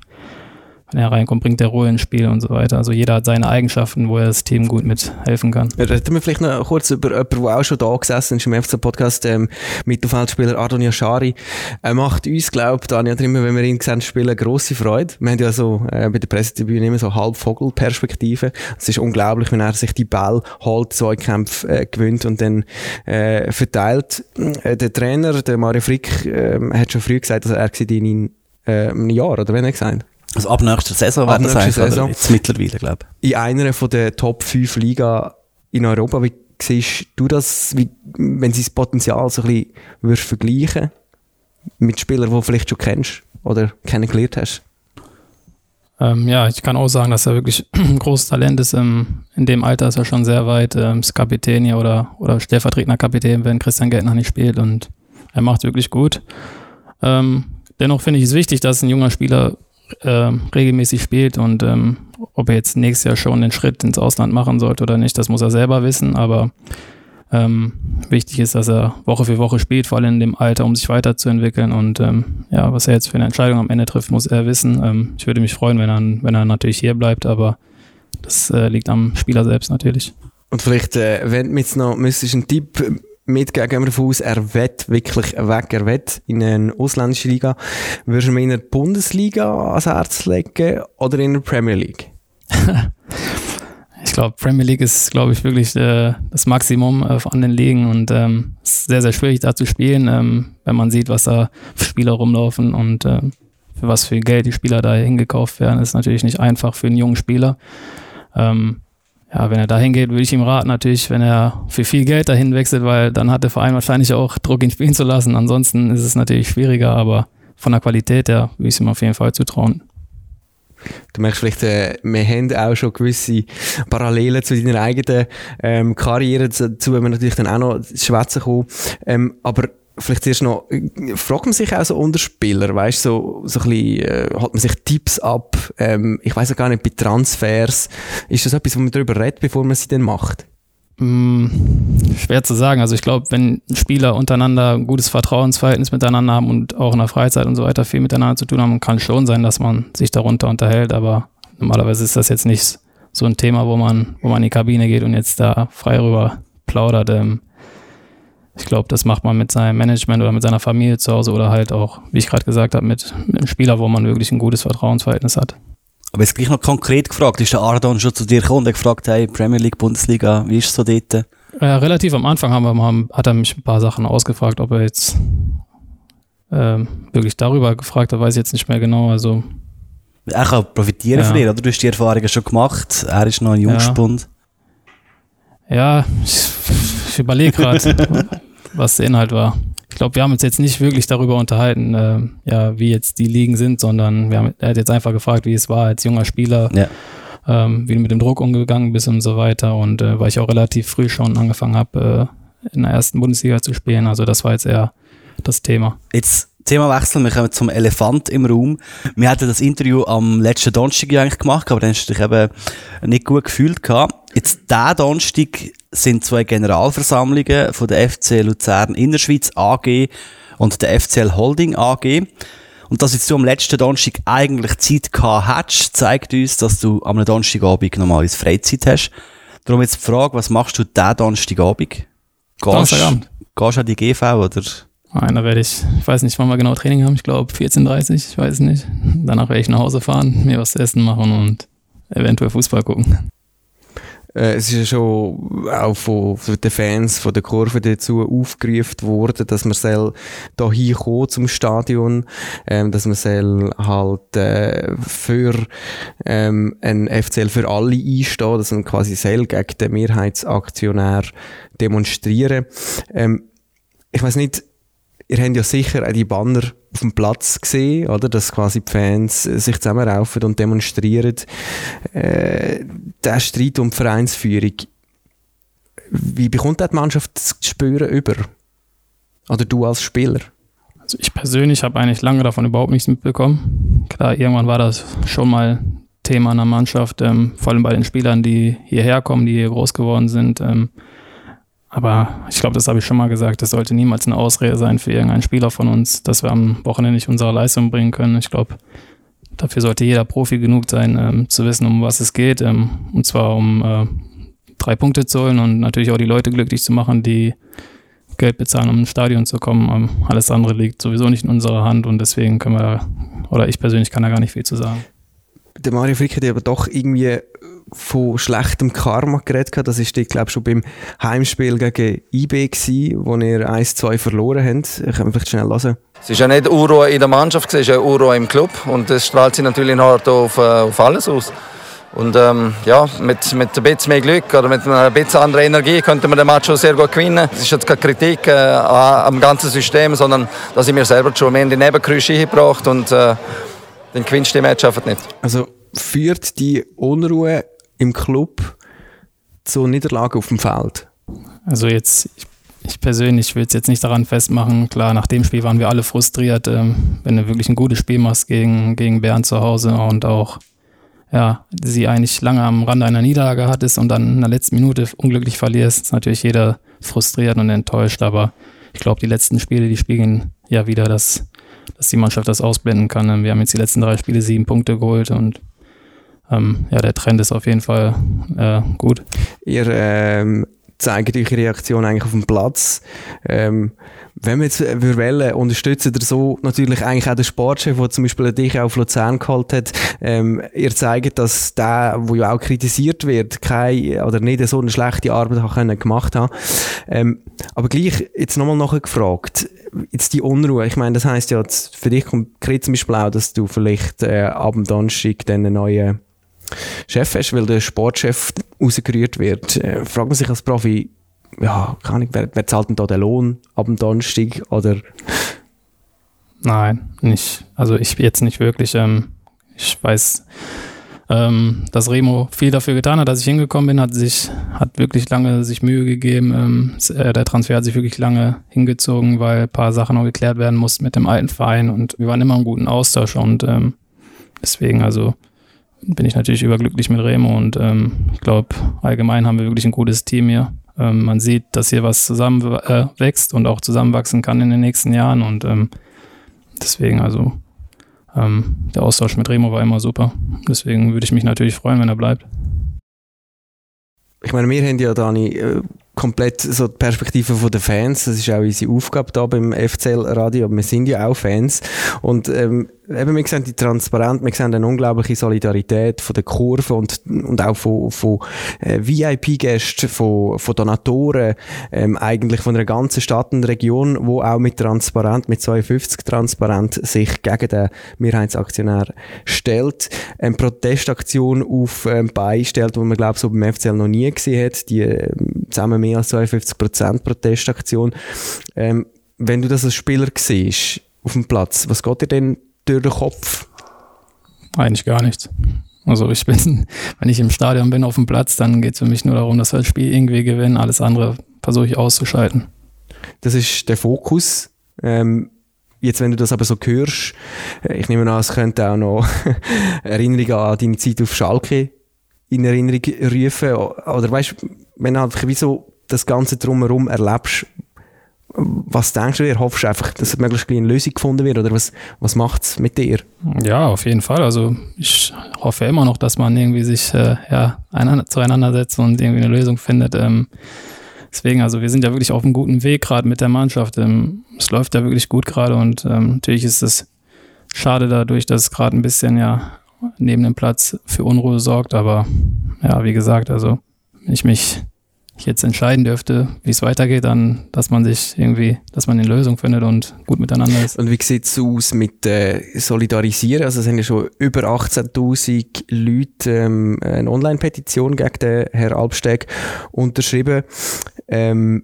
wenn er reinkommt, bringt er Ruhe ins Spiel und so weiter. Also jeder hat seine Eigenschaften, wo er das Team gut mithelfen kann. Reden wir vielleicht noch kurz über jemanden, der auch schon da gesessen ist im FC-Podcast, ähm, Mittelfeldspieler Ardon Yashari. Er macht uns, glaube ich, Daniel, immer, wenn wir ihn sehen spielen, grosse Freude. Wir haben ja so äh, bei der Pressetribüne immer so halb Vogelperspektive. Es ist unglaublich, wenn er sich die Ball holt, Zweikämpfe äh, gewinnt und dann äh, verteilt. Äh, der Trainer, der Mario Frick, äh, hat schon früh gesagt, dass er in äh, einem Jahr, oder wenn er gesagt also ab nächster Saison Ab wäre das nächster eigentlich, Saison. oder? Jetzt mittlerweile, glaube in einer von der Top 5 Liga in Europa. Wie siehst du das, wie, wenn sie das Potenzial so ein bisschen würdest vergleichen mit Spielern, die du vielleicht schon kennst oder kennengelernt hast? Ähm, ja, ich kann auch sagen, dass er wirklich ein großes Talent ist. Ähm, in dem Alter ist er schon sehr weit. Ähm, ist Kapitän hier oder, oder stellvertretender Kapitän, wenn Christian Gettner nicht spielt. Und er macht wirklich gut. Ähm, dennoch finde ich es wichtig, dass ein junger Spieler ähm, regelmäßig spielt und ähm, ob er jetzt nächstes Jahr schon den Schritt ins Ausland machen sollte oder nicht, das muss er selber wissen. Aber ähm, wichtig ist, dass er Woche für Woche spielt, vor allem in dem Alter, um sich weiterzuentwickeln. Und ähm, ja, was er jetzt für eine Entscheidung am Ende trifft, muss er wissen. Ähm, ich würde mich freuen, wenn er, wenn er natürlich hier bleibt, aber das äh, liegt am Spieler selbst natürlich. Und vielleicht, äh, wenn du jetzt noch müsstest einen Tipp mitgeben, gehen wir davon aus, er wird wirklich weg, er wird in eine ausländische Liga. Würdest du mir in der Bundesliga ans Herz legen oder in der Premier League? Ich glaube, Premier League ist, glaube ich, wirklich äh, das Maximum äh, an den Ligen und ähm, ist sehr, sehr schwierig da zu spielen, ähm, wenn man sieht, was da für Spieler rumlaufen und ähm, für was für Geld die Spieler da hingekauft werden, ist natürlich nicht einfach für einen jungen Spieler. Ähm, ja, wenn er dahin geht, würde ich ihm raten, natürlich, wenn er für viel Geld dahin wechselt, weil dann hat der Verein wahrscheinlich auch Druck, ihn spielen zu lassen. Ansonsten ist es natürlich schwieriger, aber von der Qualität her würde ich es ihm auf jeden Fall zutrauen. Du merkst vielleicht, äh, wir haben auch schon gewisse Parallelen zu deiner eigenen ähm, Karriere, dazu wenn wir natürlich dann auch noch schwätzen kommen. Ähm, aber vielleicht zuerst noch, fragt man sich auch so unter Spieler, weißt so, so ein bisschen, äh, hat man sich Tipps ab, ähm, ich weiß auch gar nicht, bei Transfers, ist das etwas, wo man darüber redet, bevor man sie dann macht? Mm, schwer zu sagen. Also ich glaube, wenn Spieler untereinander ein gutes Vertrauensverhältnis miteinander haben und auch in der Freizeit und so weiter viel miteinander zu tun haben, kann schon sein, dass man sich darunter unterhält, aber normalerweise ist das jetzt nicht so ein Thema, wo man, wo man in die Kabine geht und jetzt da frei rüber plaudert. Ähm, ich glaube, das macht man mit seinem Management oder mit seiner Familie zu Hause oder halt auch, wie ich gerade gesagt habe, mit, mit einem Spieler, wo man wirklich ein gutes Vertrauensverhältnis hat. Aber jetzt gleich noch konkret gefragt, ist der Ardon schon zu dir gekommen und hat gefragt, hey, Premier League, Bundesliga, wie ist es so dort? Äh, relativ am Anfang haben wir, haben, hat er mich ein paar Sachen ausgefragt, ob er jetzt ähm, wirklich darüber gefragt hat, weiß ich jetzt nicht mehr genau. Also er kann profitieren Ja. von dir, oder? Du hast die Erfahrungen schon gemacht, er ist noch ein Jungspund. Ja, ich, ich überlege gerade, was der Inhalt war. Ich glaube, wir haben uns jetzt nicht wirklich darüber unterhalten, äh, ja, wie jetzt die Ligen sind, sondern wir haben, er hat jetzt einfach gefragt, wie es war als junger Spieler, Ja. ähm, wie du mit dem Druck umgegangen bist und so weiter. Und äh, weil ich auch relativ früh schon angefangen habe, äh, in der ersten Bundesliga zu spielen. Also das war jetzt eher das Thema. Jetzt Thema wechseln, wir kommen zum Elefant im Raum. Wir hatten das Interview am letzten Donnerstag eigentlich gemacht, aber dann hast du dich eben nicht gut gefühlt gehabt. Jetzt diesen Donnerstag sind zwei Generalversammlungen von der FC Luzern Innerschweiz AG und der FCL Holding AG. Und dass jetzt du am letzten Donnerstag eigentlich Zeit gehabt hättest, zeigt uns, dass du am Donnerstagabend normalerweise Freizeit hast. Darum jetzt die Frage, was machst du diesen Donnerstagabend? Gehst, Donnerstagabend. gehst du an die GV oder? Nein, da werde ich, ich weiß nicht, wann wir genau Training haben, ich glaube 14.30 ich weiß nicht. Danach werde ich nach Hause fahren, mir was zu essen machen und eventuell Fußball gucken. Äh, es ist ja schon auch von den Fans von der Kurve dazu aufgerufen worden, dass man soll da hinkommen zum Stadion, ähm, dass man soll halt äh, für ähm, ein FCL für alle einstehen, dass man quasi soll gegen den Mehrheitsaktionär demonstrieren. Ähm, ich weiß nicht, ihr habt ja sicher auch die Banner auf dem Platz gesehen, oder? Dass quasi die Fans äh, sich zusammenraufen und demonstrieren. Äh, der Streit um die Vereinsführung. Wie bekommt die Mannschaft das Spüren über? Oder du als Spieler? Also ich persönlich habe eigentlich lange davon überhaupt nichts mitbekommen. Klar, irgendwann war das schon mal Thema in der Mannschaft, ähm, vor allem bei den Spielern, die hierher kommen, die hier groß geworden sind. Ähm, aber ich glaube, das habe ich schon mal gesagt, das sollte niemals eine Ausrede sein für irgendeinen Spieler von uns, dass wir am Wochenende nicht unsere Leistung bringen können. Ich glaube, dafür sollte jeder Profi genug sein, ähm, zu wissen, um was es geht. Ähm, und zwar um äh, drei Punkte zu holen und natürlich auch die Leute glücklich zu machen, die Geld bezahlen, um ins Stadion zu kommen. Ähm, alles andere liegt sowieso nicht in unserer Hand und deswegen können wir, oder ich persönlich kann da gar nicht viel zu sagen. Der Mario Frick hat aber doch irgendwie von schlechtem Karma geredet. Das ist, glaube ich, schon beim Heimspiel gegen IB gewesen, wo ihr 1-2 verloren habt. Können wir vielleicht schnell hören? Es ist ja nicht Unruhe in der Mannschaft, es ist ja Unruhe im Club und das strahlt sich natürlich nachher auf, äh, auf alles aus. Und ähm, ja, mit, mit ein bisschen mehr Glück oder mit einer bisschen anderer Energie könnte man den Match schon sehr gut gewinnen. Es ist jetzt keine Kritik äh, am ganzen System, sondern da sind wir selber schon mehr in die Nebengeräusche eingebracht und äh, dann gewinnst du die Match einfach nicht. Also führt die Unruhe im Club zu Niederlagen auf dem Feld? Also jetzt, ich, ich persönlich will es jetzt nicht daran festmachen. Klar, nach dem Spiel waren wir alle frustriert, ähm, wenn du wirklich ein gutes Spiel machst gegen, gegen Bern zu Hause und auch ja, sie eigentlich lange am Rande einer Niederlage hattest und dann in der letzten Minute unglücklich verlierst, ist natürlich jeder frustriert und enttäuscht. Aber ich glaube, die letzten Spiele, die spiegeln ja wieder, dass, dass die Mannschaft das ausblenden kann. Wir haben jetzt die letzten drei Spiele sieben Punkte geholt und ähm, ja, der Trend ist auf jeden Fall äh, gut. Ihr ähm, zeigt eure Reaktion eigentlich auf dem Platz. Ähm, wenn wir jetzt äh, würden wollen, unterstützen ihr so natürlich eigentlich auch den Sportchef, der zum Beispiel dich auf Luzern geholt hat. Ähm, ihr zeigt, dass der, wo ja auch kritisiert wird, keine oder nicht so eine schlechte Arbeit hat können gemacht haben. Ähm, aber gleich jetzt nochmal nachher gefragt, jetzt die Unruhe, ich meine, das heisst ja für dich konkret zum Beispiel auch, dass du vielleicht äh, ab dem Donnerstag dann einen neuen Chef hast, weil der Sportchef rausgerührt wird. Äh, fragt man sich als Profi, ja, keine Ahnung, wer, wer zahlt denn da den Lohn ab dem Donnerstag? Oder Nein, nicht. Also ich jetzt nicht wirklich. Ähm, ich weiß, ähm, dass Remo viel dafür getan hat, dass ich hingekommen bin, hat sich, hat wirklich lange sich Mühe gegeben. Ähm, äh, der Transfer hat sich wirklich lange hingezogen, weil ein paar Sachen noch geklärt werden mussten mit dem alten Verein und wir waren immer im guten Austausch und ähm, deswegen also bin ich natürlich überglücklich mit Remo und ähm, ich glaube, allgemein haben wir wirklich ein gutes Team hier. Ähm, man sieht, dass hier was zusammen äh, wächst und auch zusammenwachsen kann in den nächsten Jahren und ähm, deswegen also ähm, der Austausch mit Remo war immer super. Deswegen würde ich mich natürlich freuen, wenn er bleibt. ich meine, wir haben ja, Dani, äh, komplett so die Perspektive den Fans. Das ist auch unsere Aufgabe da beim FCL Radio. Wir sind ja auch Fans. Und ähm, eben, wir sehen die Transparenz, wir sehen eine unglaubliche Solidarität von der Kurve und, und auch von, von äh, VIP-Gästen, von, von Donatoren, ähm, eigentlich von einer ganzen Stadt und Region, wo auch mit Transparent, mit 52 Transparent sich gegen den Mehrheitsaktionär stellt. Eine Protestaktion auf ähm, beistellt, die man, glaube ich, so beim FCL noch nie gesehen hat. Die ähm, zusammen mehr als 52% Protestaktion. Ähm, wenn du das als Spieler siehst, auf dem Platz, was geht dir denn durch den Kopf? Eigentlich gar nichts. Also ich bin, wenn ich im Stadion bin auf dem Platz, dann geht es für mich nur darum, dass wir das Spiel irgendwie gewinnen. Alles andere versuche ich auszuschalten. Das ist der Fokus. Ähm, jetzt, wenn du das aber so hörst, äh, ich nehme an, es könnte auch noch Erinnerungen an deine Zeit auf Schalke in Erinnerung rufen. Oder weißt du, wenn einfach wie so das Ganze drumherum erlebst, was denkst du, dir? hoffst du einfach, dass möglichst eine Lösung gefunden wird oder was, was macht es mit dir? Ja, auf jeden Fall. Also ich hoffe immer noch, dass man irgendwie sich äh, ja, einander, zueinander setzt und irgendwie eine Lösung findet. Ähm, deswegen, also wir sind ja wirklich auf einem guten Weg gerade mit der Mannschaft. Ähm, es läuft ja wirklich gut gerade und ähm, natürlich ist es schade dadurch, dass es gerade ein bisschen ja neben dem Platz für Unruhe sorgt. Aber ja, wie gesagt, also ich mich jetzt entscheiden dürfte, wie es weitergeht, dann, dass man sich irgendwie, dass man eine Lösung findet und gut miteinander ist. Und wie sieht es aus mit äh, Solidarisieren? Also es sind ja schon über 18.000 Leute ähm, eine Online-Petition gegen den Herrn Albsteg unterschrieben. Ähm,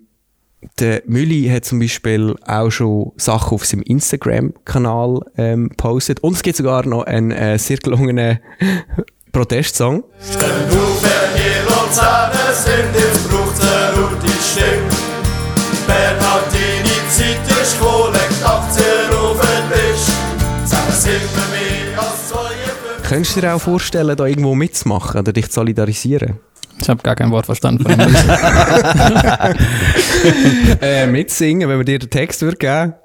der Mülli hat zum Beispiel auch schon Sachen auf seinem Instagram-Kanal ähm, postet und es gibt sogar noch einen äh, sehr gelungenen Protestsong. Könntest du dir auch vorstellen, da irgendwo mitzumachen oder dich zu solidarisieren? Ich habe gar kein Wort verstanden von dem äh, Mitsingen, wenn wir dir den Text würde geben.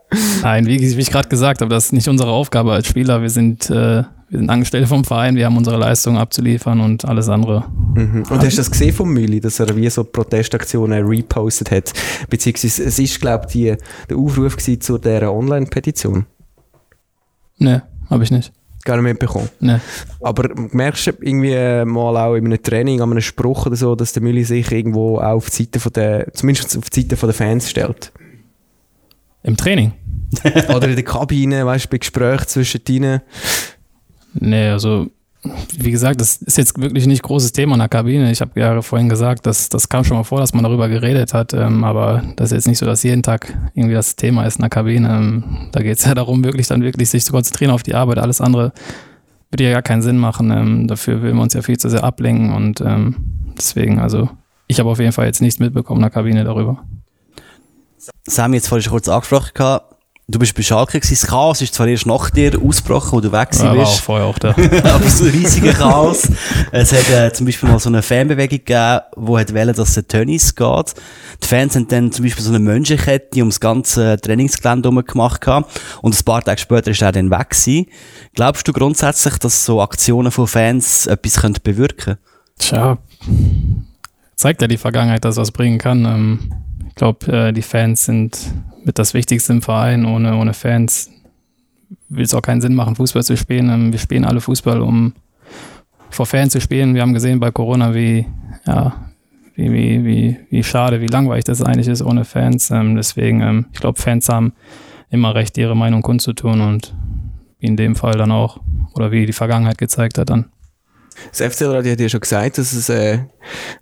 Nein, wie, wie ich gerade gesagt habe, das ist nicht unsere Aufgabe als Spieler. Wir sind, äh, wir sind Angestellte vom Verein, wir haben unsere Leistung abzuliefern und alles andere. Mhm. Und hast du das gesehen vom Müli, dass er wie so Protestaktionen repostet hat? Beziehungsweise es ist, glaube ich, der Aufruf zu dieser Online-Petition? Nein, habe ich nicht gar nicht mitbekommen. Nee. Aber merkst du irgendwie mal auch in einem Training, an einem Spruch oder so, dass der Mülli sich irgendwo auch auf die Seite von der, zumindest auf die Seite von der Fans stellt? Im Training? oder in der Kabine, weißt du, bei Gesprächen zwischen denen? Nee, also wie gesagt, das ist jetzt wirklich nicht großes Thema in der Kabine. Ich habe ja vorhin gesagt, dass das kam schon mal vor, dass man darüber geredet hat, ähm, aber das ist jetzt nicht so, dass jeden Tag irgendwie das Thema ist in der Kabine. Ähm, da geht es ja darum, wirklich dann wirklich sich zu konzentrieren auf die Arbeit. Alles andere würde ja gar keinen Sinn machen. Ähm, dafür will man uns ja viel zu sehr ablenken und ähm, deswegen, also ich habe auf jeden Fall jetzt nichts mitbekommen in der Kabine darüber. Sam, jetzt vorhin kurz angesprochen, Du bist bei Schalke gewesen. Das Chaos ist zwar erst nach dir ausgebrochen, wo du weg ja, bist. auch vorher auch da. aber so ein riesiger Chaos. es hat äh, zum Beispiel mal so eine Fanbewegung gegeben, wo hat wollen, dass es Tennis geht. Die Fans haben dann zum Beispiel so eine Menschenkette ums ganze Trainingsgelände herum gemacht Und ein paar Tage später ist er dann weg gewesen. Glaubst du grundsätzlich, dass so Aktionen von Fans etwas können bewirken Tja, zeigt ja die Vergangenheit, dass was bringen kann. Ähm, ich glaube, äh, die Fans sind mit das Wichtigste im Verein. Ohne, ohne Fans will es auch keinen Sinn machen, Fußball zu spielen. Ähm, wir spielen alle Fußball, um vor Fans zu spielen. Wir haben gesehen bei Corona, wie, ja, wie, wie, wie, wie schade, wie langweilig das eigentlich ist ohne Fans. Ähm, deswegen, ähm, ich glaube, Fans haben immer recht, ihre Meinung kundzutun und wie in dem Fall dann auch, oder wie die Vergangenheit gezeigt hat dann. Das FCL hat ja schon gesagt, dass es, äh,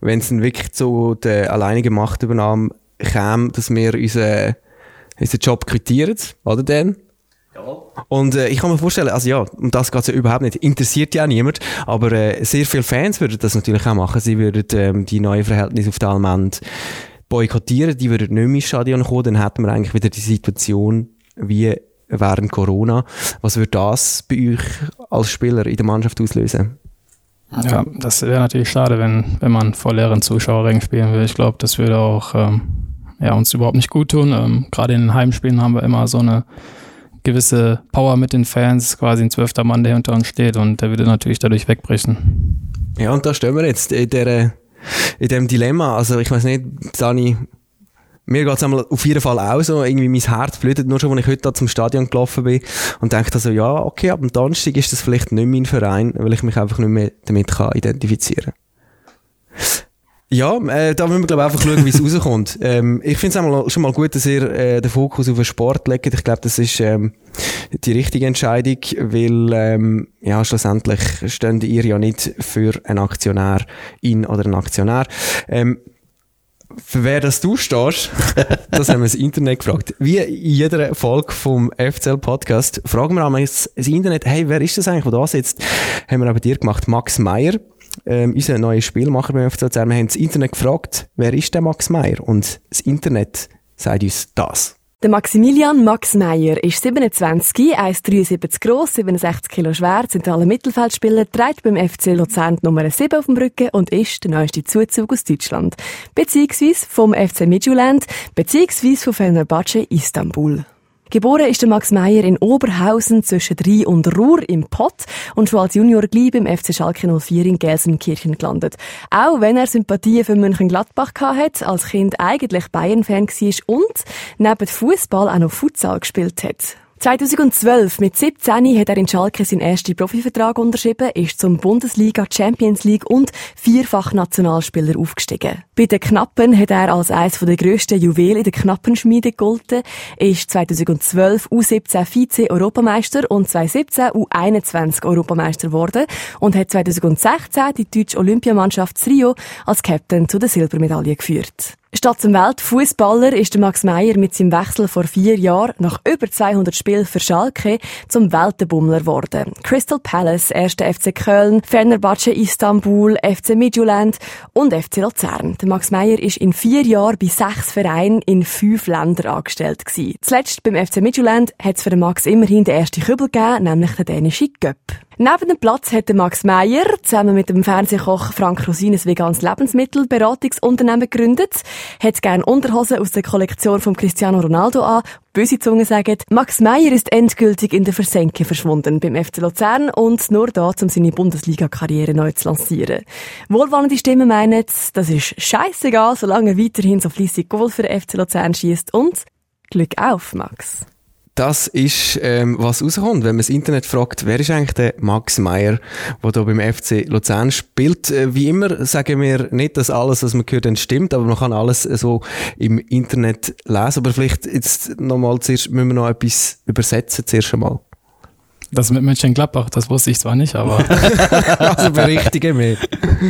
wenn es wirklich zu der alleinige Machtübernahme käme, dass wir unseren unseren Job quittieren, oder denn? Und äh, ich kann mir vorstellen, also ja, um das geht es ja überhaupt nicht, interessiert ja niemand, aber äh, sehr viele Fans würden das natürlich auch machen. Sie würden ähm, die neuen Verhältnisse auf der Allmend boykottieren, die würden nicht mehr ins Stadion kommen, dann hätten wir eigentlich wieder die Situation wie während Corona. Was würde das bei euch als Spieler in der Mannschaft auslösen? Ja, das wäre natürlich schade, wenn, wenn man vor leeren Zuschauerrängen spielen will. Ich glaube, das würde auch ähm, ja, uns überhaupt nicht gut tun. Ähm, Gerade in den Heimspielen haben wir immer so eine gewisse Power mit den Fans, quasi ein zwölfter Mann, der hinter uns steht und der würde natürlich dadurch wegbrechen. Ja, und da stehen wir jetzt in der in dem Dilemma. Also ich weiß nicht, Dani, mir geht's einmal auf jeden Fall auch so, irgendwie mein Herz blutet nur schon, als ich heute da zum Stadion gelaufen bin und denke also, ja, okay, ab dem Donnerstag ist das vielleicht nicht mein Verein, weil ich mich einfach nicht mehr damit kann identifizieren ja, äh, da müssen wir glaube einfach schauen, wie es rauskommt. Ähm, ich finde es schon mal gut, dass ihr äh, den Fokus auf den Sport legt. Ich glaube, das ist ähm, die richtige Entscheidung, weil ähm, ja schlussendlich stehen ihr ja nicht für einen Aktionär in oder einen Aktionär. Ähm, für wer das du stehst, das haben wir das Internet gefragt. Wie in jeder Folge vom FCL-Podcast fragen wir einmal das Internet, hey, wer ist das eigentlich, der da sitzt? Haben wir aber dir gemacht, Max Meyer ähm, unser neuer Spielmacher beim FC Luzern, wir haben das Internet gefragt, wer ist der Max Meyer? Und das Internet sagt uns das. Der Maximilian Max Meyer ist 27, 1,73 groß, 67 Kilo schwer, zentraler Mittelfeldspieler, trägt beim FC Luzern Nummer 7 auf dem Rücken und ist der neueste Zuzug aus Deutschland. Beziehungsweise vom FC Midtjylland, beziehungsweise von Fenerbahce Istanbul. Geboren ist der Max Meyer in Oberhausen zwischen Rhein und Ruhr im Pott und schon als Junior gleich beim FC Schalke 04 in Gelsenkirchen gelandet. Auch wenn er Sympathien für Mönchengladbach hatte, als Kind eigentlich Bayern-Fan war und neben Fußball auch noch Futsal gespielt hat. 2012, mit 17, hat er in Schalke seinen ersten Profivertrag unterschrieben, ist zum Bundesliga, Champions League und vierfach Nationalspieler aufgestiegen. Bei den Knappen hat er als eines der grössten Juwelen der Knappenschmiede gegolten, ist 2012 U17 Vize-Europameister und 2017 U21 Europameister geworden und hat 2016 die deutsche Olympiamannschaft Rio als Captain zu der Silbermedaille geführt. Statt zum Weltfußballer ist Max Meyer mit seinem Wechsel vor vier Jahren nach über 200 Spielen für Schalke zum Weltenbummler geworden. Crystal Palace, 1. FC Köln, Fenerbahce Istanbul, FC Midtjylland und FC Luzern. Max Meyer ist in vier Jahren bei sechs Vereinen in fünf Ländern angestellt gewesen. Zuletzt beim FC Midtjylland hat es für Max immerhin den ersten Kübel gegeben, nämlich den dänischen Göpp. Neben dem Platz hat Max Meyer zusammen mit dem Fernsehkoch Frank Rosin ein veganes Lebensmittelberatungsunternehmen gegründet, hat gerne Unterhosen aus der Kollektion von Cristiano Ronaldo an. Böse Zungen sagen, Max Meyer ist endgültig in der Versenke verschwunden beim FC Luzern und nur da, um seine Bundesliga-Karriere neu zu lancieren. Wohlwollende Stimmen meinen, das ist scheißegal, solange er weiterhin so fleissig Goal für den FC Luzern schießt und Glück auf, Max. Das ist, ähm, was rauskommt, wenn man das Internet fragt, wer ist eigentlich der Max Meyer, der hier beim FC Luzern spielt. Äh, wie immer sagen wir nicht, dass alles, was man hört, stimmt, aber man kann alles so im Internet lesen. Aber vielleicht jetzt nochmal zuerst, müssen wir noch etwas übersetzen zuerst einmal. Das mit Mönchengladbach, das wusste ich zwar nicht, aber. also berichtige mich.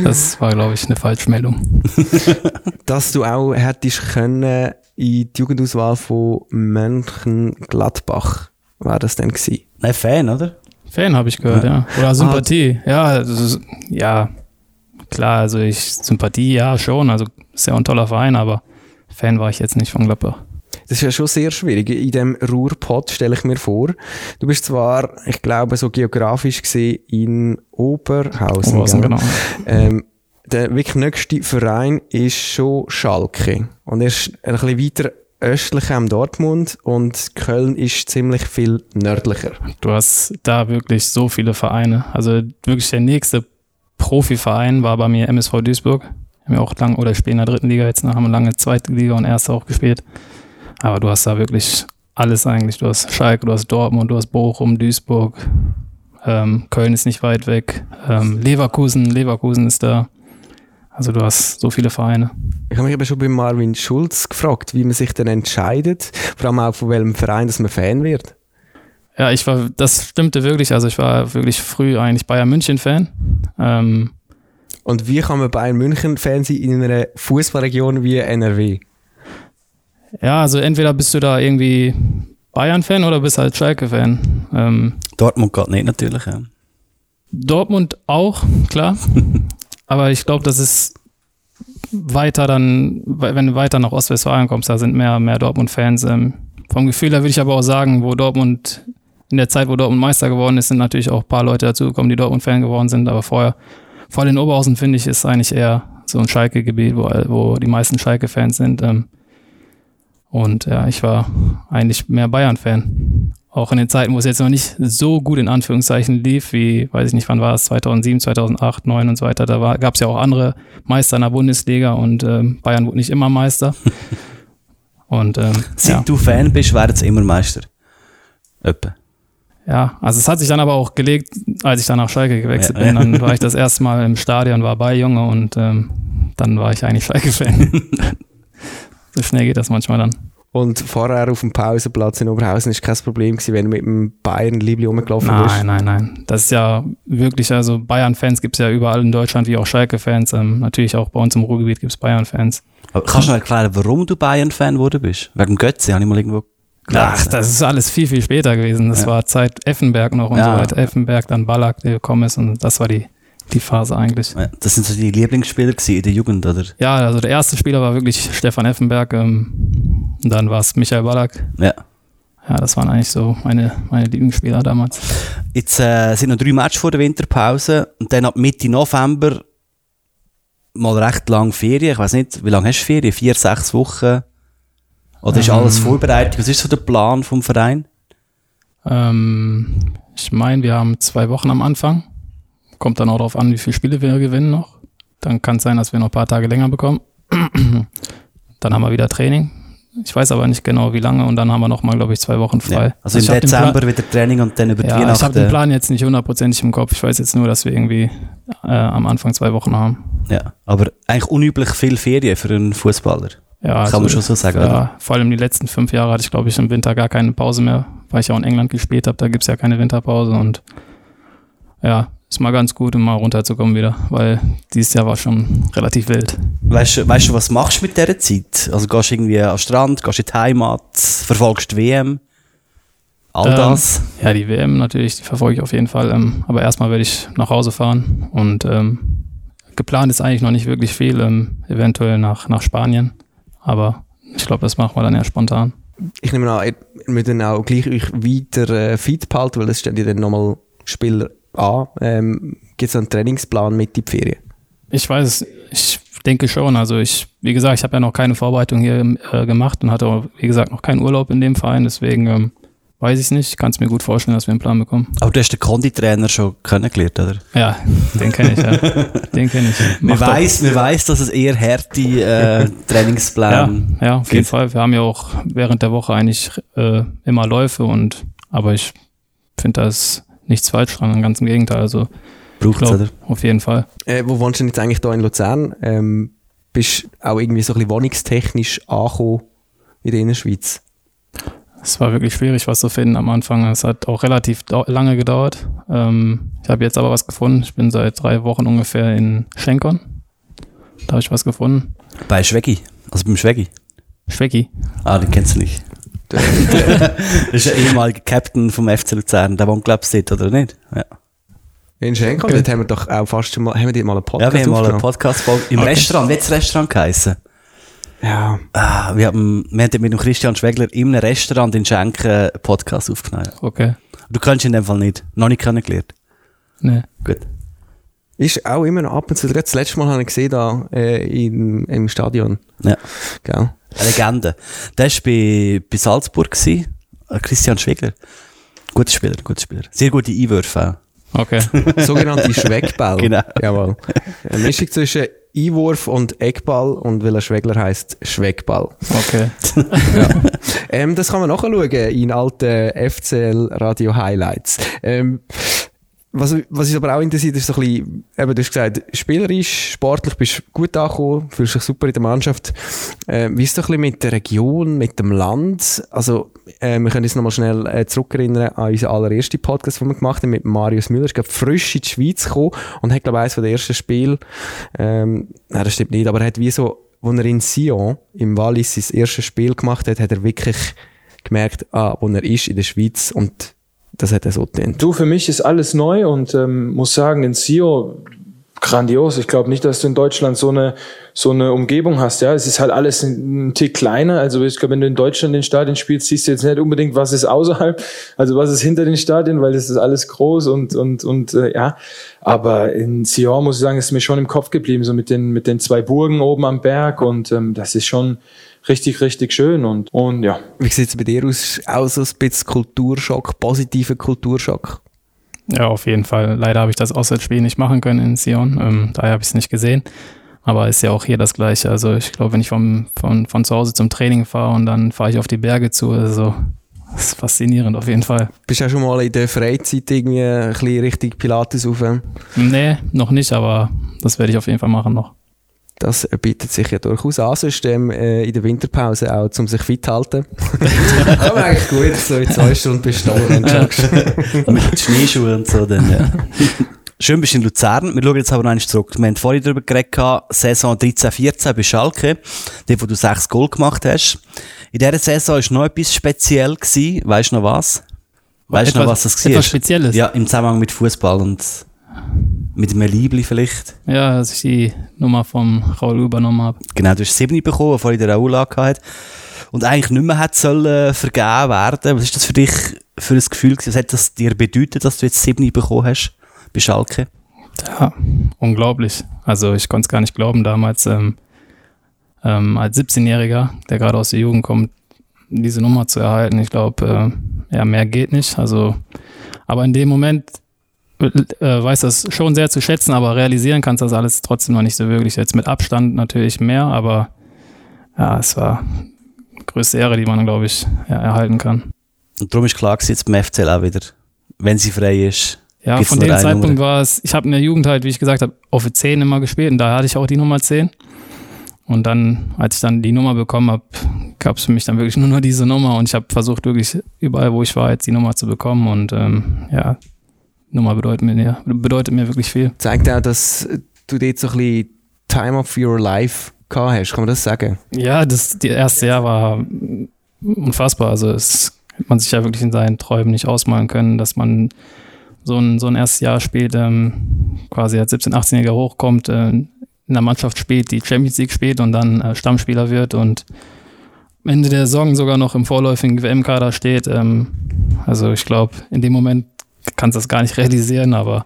Das war, glaube ich, eine Falschmeldung. Dass du auch hättest können in die Jugendauswahl von Mönchengladbach, war das denn gewesen? Nein, Fan, oder? Fan habe ich gehört, ja. ja. Oder Sympathie. Ah, ja, ist, ja, klar, also ich, Sympathie, ja, schon. Also ist ja ein toller Verein, aber Fan war ich jetzt nicht von Gladbach. Das ist ja schon sehr schwierig. In dem Ruhrpott stelle ich mir vor. Du bist zwar, ich glaube, so geografisch gesehen in Oberhausen. Oberhausen, genau. Ähm, der wirklich nächste Verein ist schon Schalke. Und er ist ein bisschen weiter östlicher am Dortmund und Köln ist ziemlich viel nördlicher. Du hast da wirklich so viele Vereine. Also wirklich der nächste Profiverein war bei mir MSV Duisburg. Haben wir auch lang oder spielen in der dritten Liga jetzt noch, haben wir lange zweite Liga und erste auch gespielt. Aber du hast da wirklich alles eigentlich. Du hast Schalke, du hast Dortmund, du hast Bochum, Duisburg. Ähm, Köln ist nicht weit weg. Ähm, Leverkusen, Leverkusen ist da. Also du hast so viele Vereine. Ich habe mich aber schon bei Marvin Schulz gefragt, wie man sich denn entscheidet, vor allem auch von welchem Verein, dass man Fan wird. Ja, ich war, das stimmte wirklich. Also ich war wirklich früh eigentlich Bayern München Fan. Ähm, Und wie kann man Bayern München Fan sein in einer Fußballregion wie NRW? Ja, also entweder bist du da irgendwie Bayern-Fan oder bist halt Schalke-Fan. Ähm, Dortmund geht nicht natürlich, ja. Dortmund auch, klar. Aber ich glaube, das ist weiter dann, wenn du weiter nach Ostwestfalen kommst, da sind mehr, mehr Dortmund-Fans. Ähm, vom Gefühl her würde ich aber auch sagen, wo Dortmund, in der Zeit, wo Dortmund Meister geworden ist, sind natürlich auch ein paar Leute dazugekommen, die Dortmund-Fan geworden sind. Aber vorher, vor allem in Oberhausen, finde ich, ist eigentlich eher so ein Schalke-Gebiet, wo, wo die meisten Schalke-Fans sind. Ähm, und ja, ich war eigentlich mehr Bayern-Fan. Auch in den Zeiten, wo es jetzt noch nicht so gut in Anführungszeichen lief, wie, weiß ich nicht, wann war es, 2007, 2008, 2009 und so weiter, da gab es ja auch andere Meister in der Bundesliga und ähm, Bayern wurde nicht immer Meister. und ähm, Seit ja. du Fan bist, werden sie immer Meister. Öppe. Ja, also es hat sich dann aber auch gelegt, als ich dann nach Schalke gewechselt Ja. bin. Dann war ich das erste Mal im Stadion, war bei Junge und ähm, dann war ich eigentlich Schalke-Fan. so schnell geht das manchmal dann. Und vorher auf dem Pausenplatz in Oberhausen ist kein Problem gewesen, wenn du mit dem Bayern-Liebli rumgelaufen bist. Nein, nein, nein. Das ist ja wirklich, also Bayern-Fans gibt es ja überall in Deutschland, wie auch Schalke-Fans. Ähm, natürlich auch bei uns im Ruhrgebiet gibt es Bayern-Fans. Aber kannst du noch erklären, warum du Bayern-Fan geworden bist? Wegen Götze, habe ich mal irgendwo Ach, gelesen. das ist alles viel, viel später gewesen. Das Ja. war Zeit Effenberg noch und Ja. so weiter. Effenberg, dann Ballack, der gekommen ist und das war die, die Phase eigentlich. Das sind so die Lieblingsspieler gewesen in der Jugend, oder? Ja, also der erste Spieler war wirklich Stefan Effenberg. Ähm, und dann war es Michael Ballack. Ja. Ja, das waren eigentlich so meine, meine Lieblingsspieler damals. Jetzt äh, sind noch drei Matches vor der Winterpause und dann ab Mitte November mal recht lang Ferien. Ich weiß nicht, wie lange hast du Ferien? Vier, sechs Wochen? Oder ist Ähm. alles vorbereitet? Was ist so der Plan vom Verein? Ähm, ich meine, wir haben zwei Wochen am Anfang. Kommt dann auch darauf an, wie viele Spiele wir gewinnen noch. Dann kann es sein, dass wir noch ein paar Tage länger bekommen. dann haben wir wieder Training. Ich weiß aber nicht genau, wie lange. Und dann haben wir noch mal, glaube ich, zwei Wochen frei. Ja. Also, ich im Dezember wieder Training und dann über die Ja, ich habe den Weihnachten. Plan jetzt nicht hundertprozentig im Kopf. Ich weiß jetzt nur, dass wir irgendwie äh, am Anfang zwei Wochen haben. Ja, aber eigentlich unüblich viel Ferien für einen Fußballer. Ja, Kann man schon so sagen, oder? Ja, vor allem die letzten fünf Jahre hatte ich, glaube ich, im Winter gar keine Pause mehr, weil ich ja auch in England gespielt habe. Da gibt's ja keine Winterpause und ja, ist mal ganz gut, um mal runterzukommen wieder, weil dieses Jahr war schon relativ wild. Weißt, du- weißt du, was machst du mit dieser Zeit? Also gehst du irgendwie den Strand, gehst in die Heimat, verfolgst die WM? All Ähm, das? Ja, die WM natürlich, die verfolge ich auf jeden Fall. Ähm, aber erstmal werde ich nach Hause fahren und ähm, geplant ist eigentlich noch nicht wirklich viel, ähm, eventuell nach, nach Spanien. Aber ich glaube, das machen wir dann eher spontan. Ich nehme an, ihr müsst dann auch gleich euch weiter äh, fit behalten, weil es stehen ja dann nochmal Spieler an. Ähm, Gibt es einen Trainingsplan mit in die Ferien? Ich weiß es, ich denke schon. Also ich, wie gesagt, ich habe ja noch keine Vorbereitung hier äh, gemacht und hatte, auch, wie gesagt, noch keinen Urlaub in dem Verein. Deswegen ähm, weiß ich es nicht. Ich kann es mir gut vorstellen, dass wir einen Plan bekommen. Aber du hast den Konditrainer schon kennengelernt, oder? Ja, den kenne ich, ja. Den kenne ich. Man weiss, man weiss, dass es eher harte äh, ja, Trainingspläne ja, auf jeden gibt. Fall. Wir haben ja auch während der Woche eigentlich äh, immer Läufe und aber ich finde da ist nichts falsch dran, ganz im Gegenteil. Also braucht es, oder? auf jeden Fall. Äh, wo wohnst du denn jetzt eigentlich da in Luzern? Ähm, bist auch irgendwie so ein bisschen wohnungstechnisch angekommen in der Innerschweiz? Es war wirklich schwierig, was zu finden am Anfang. Es hat auch relativ lange gedauert. Ähm, ich habe jetzt aber was gefunden. Ich bin seit drei Wochen ungefähr in Schenkon. Da habe ich was gefunden. Bei Schweggi. Also beim Schweggi. Schwecki. Ah, den kennst du nicht. das ist ein ehemaliger Captain vom FC Luzern. Der wohnt, glaubst du, dort, oder nicht? Ja, In Schenken? Okay. Dort haben wir doch auch fast schon mal, haben wir dort mal einen ja Podcast wir haben mal eine aufgenommen? Podcast-Folge im Okay. Restaurant. Wie hat das Restaurant geheißen? Ja, Ah, wir haben, wir haben mit dem Christian Schwegler in einem Restaurant in Schenken einen Podcast aufgenommen. Okay. Du kennst ihn in dem Fall nicht. Noch nicht kennengelernt. Nee. Gut. Ist auch immer noch ab und zu. Gerade Das letzte Mal habe ich gesehen da äh, im, im Stadion. Ja. Eine Legende. Der war bei, bei Salzburg. Gewesen. Äh, Christian Schwegler. Guter Spieler, guter Spieler. Sehr gute Einwürfe auch. Okay. Sogenannte Schweckball. Genau. Jawohl. Eine Mischung zwischen Einwurf und Eckball und weil er Schwegler heisst, Schweckball. Okay. Ähm, das kann man nachschauen in alten FCL Radio Highlights. Ähm, was, was uns aber auch interessiert, ist so ein bisschen, eben, du hast gesagt, spielerisch, sportlich bist du gut angekommen, fühlst dich super in der Mannschaft. Ähm, wie ist es ein bisschen mit der Region, mit dem Land? Also, äh, wir können uns nochmal schnell äh, zurückerinnern an unseren allerersten Podcast, den wir gemacht haben mit Marius Müller. Er ist frisch in die Schweiz gekommen und hat, glaube ich, eines der ersten Spiele, ähm, nein, das stimmt nicht, aber er hat wie so, als er in Sion, im Wallis, sein erstes Spiel gemacht hat, hat er wirklich gemerkt, ah, wo er ist in der Schweiz und das hat er so gedacht. Du, für mich ist alles neu und ähm, muss sagen, in Sio grandios. Ich glaube nicht, dass du in Deutschland so eine so eine Umgebung hast. Ja, es ist halt alles ein, ein Tick kleiner. Also ich glaube, wenn du in Deutschland den Stadien spielst, siehst du jetzt nicht unbedingt, was ist außerhalb, also was ist hinter den Stadien, weil das ist alles groß und und und äh, ja. Aber in Sion muss ich sagen, ist mir schon im Kopf geblieben, so mit den mit den zwei Burgen oben am Berg und ähm, das ist schon richtig, richtig schön und, und ja. Wie sieht es bei dir aus? Auch so ein bisschen Kulturschock, positiver Kulturschock? Ja, auf jeden Fall. Leider habe ich das Auswärtsspiel nicht machen können in Sion. Ähm, daher habe ich es nicht gesehen. Aber ist ja auch hier das Gleiche. Also ich glaube, wenn ich vom, von, von zu Hause zum Training fahre und dann fahre ich auf die Berge zu, also das ist faszinierend auf jeden Fall. Bist du auch schon mal in der Freizeit irgendwie ein bisschen richtig Pilates auf? Nee, noch nicht, aber das werde ich auf jeden Fall machen noch. Das bietet sich ja durchaus an, sonst ähm, äh, in der Winterpause auch, um sich fit zu halten. Man eigentlich gut, so in zwei Stunden bist du da und. Mit Schneeschuhen und so dann, ja. Schön bist du in Luzern. Wir schauen jetzt aber noch einmal zurück. Wir haben vorhin darüber geredet, Saison 13-14 bei Schalke, die, wo du sechs Goal gemacht hast. In dieser Saison war noch etwas speziell. Gewesen. Weißt du noch was? Weißt du noch, was das war? Etwas Spezielles? Ja, im Zusammenhang mit Fußball und mit einem Liebli vielleicht. Ja, als ich die Nummer vom Raul übernommen habe. Genau, du hast sieben bekommen, bevor ich der Raul hatte. Und eigentlich nicht mehr hätte sollen vergeben werden. Was ist das für dich für ein Gefühl? Was hat das dir bedeutet, dass du jetzt sieben bekommen hast bei Schalke? Ja, unglaublich. Also ich konnte es gar nicht glauben damals. Ähm, ähm, als 17-Jähriger, der gerade aus der Jugend kommt, diese Nummer zu erhalten. Ich glaube, äh, ja, mehr geht nicht. Also, aber in dem Moment äh, weiß das schon sehr zu schätzen, aber realisieren kannst das alles trotzdem noch nicht so wirklich. Jetzt mit Abstand natürlich mehr, aber ja, es war die größte Ehre, die man, glaube ich, ja, erhalten kann. Und darum ist klar, jetzt beim FCL auch wieder, wenn sie frei ist. Ja, von dem Zeitpunkt Nummer. war es, ich habe in der Jugend halt, wie ich gesagt habe, auf 10 immer gespielt und da hatte ich auch die Nummer 10. Und dann, als ich dann die Nummer bekommen habe, gab es für mich dann wirklich nur noch diese Nummer und ich habe versucht, wirklich überall, wo ich war, jetzt die Nummer zu bekommen und ähm, ja, Nummer bedeutet mir, bedeutet mir wirklich viel. Zeigt auch, dass du dort so ein bisschen Time of Your Life gehabt hast, kann man das sagen? Ja, das die erste Jahr war unfassbar. Also es hätte man sich ja wirklich in seinen Träumen nicht ausmalen können, dass man so ein, so ein erstes Jahr spielt, ähm, quasi als 17-, 18-Jähriger hochkommt, äh, in der Mannschaft spielt, die Champions League spielt und dann äh, Stammspieler wird und am Ende der Saison sogar noch im vorläufigen WM-Kader steht. Ähm, also ich glaube, in dem Moment kannst du das gar nicht realisieren, aber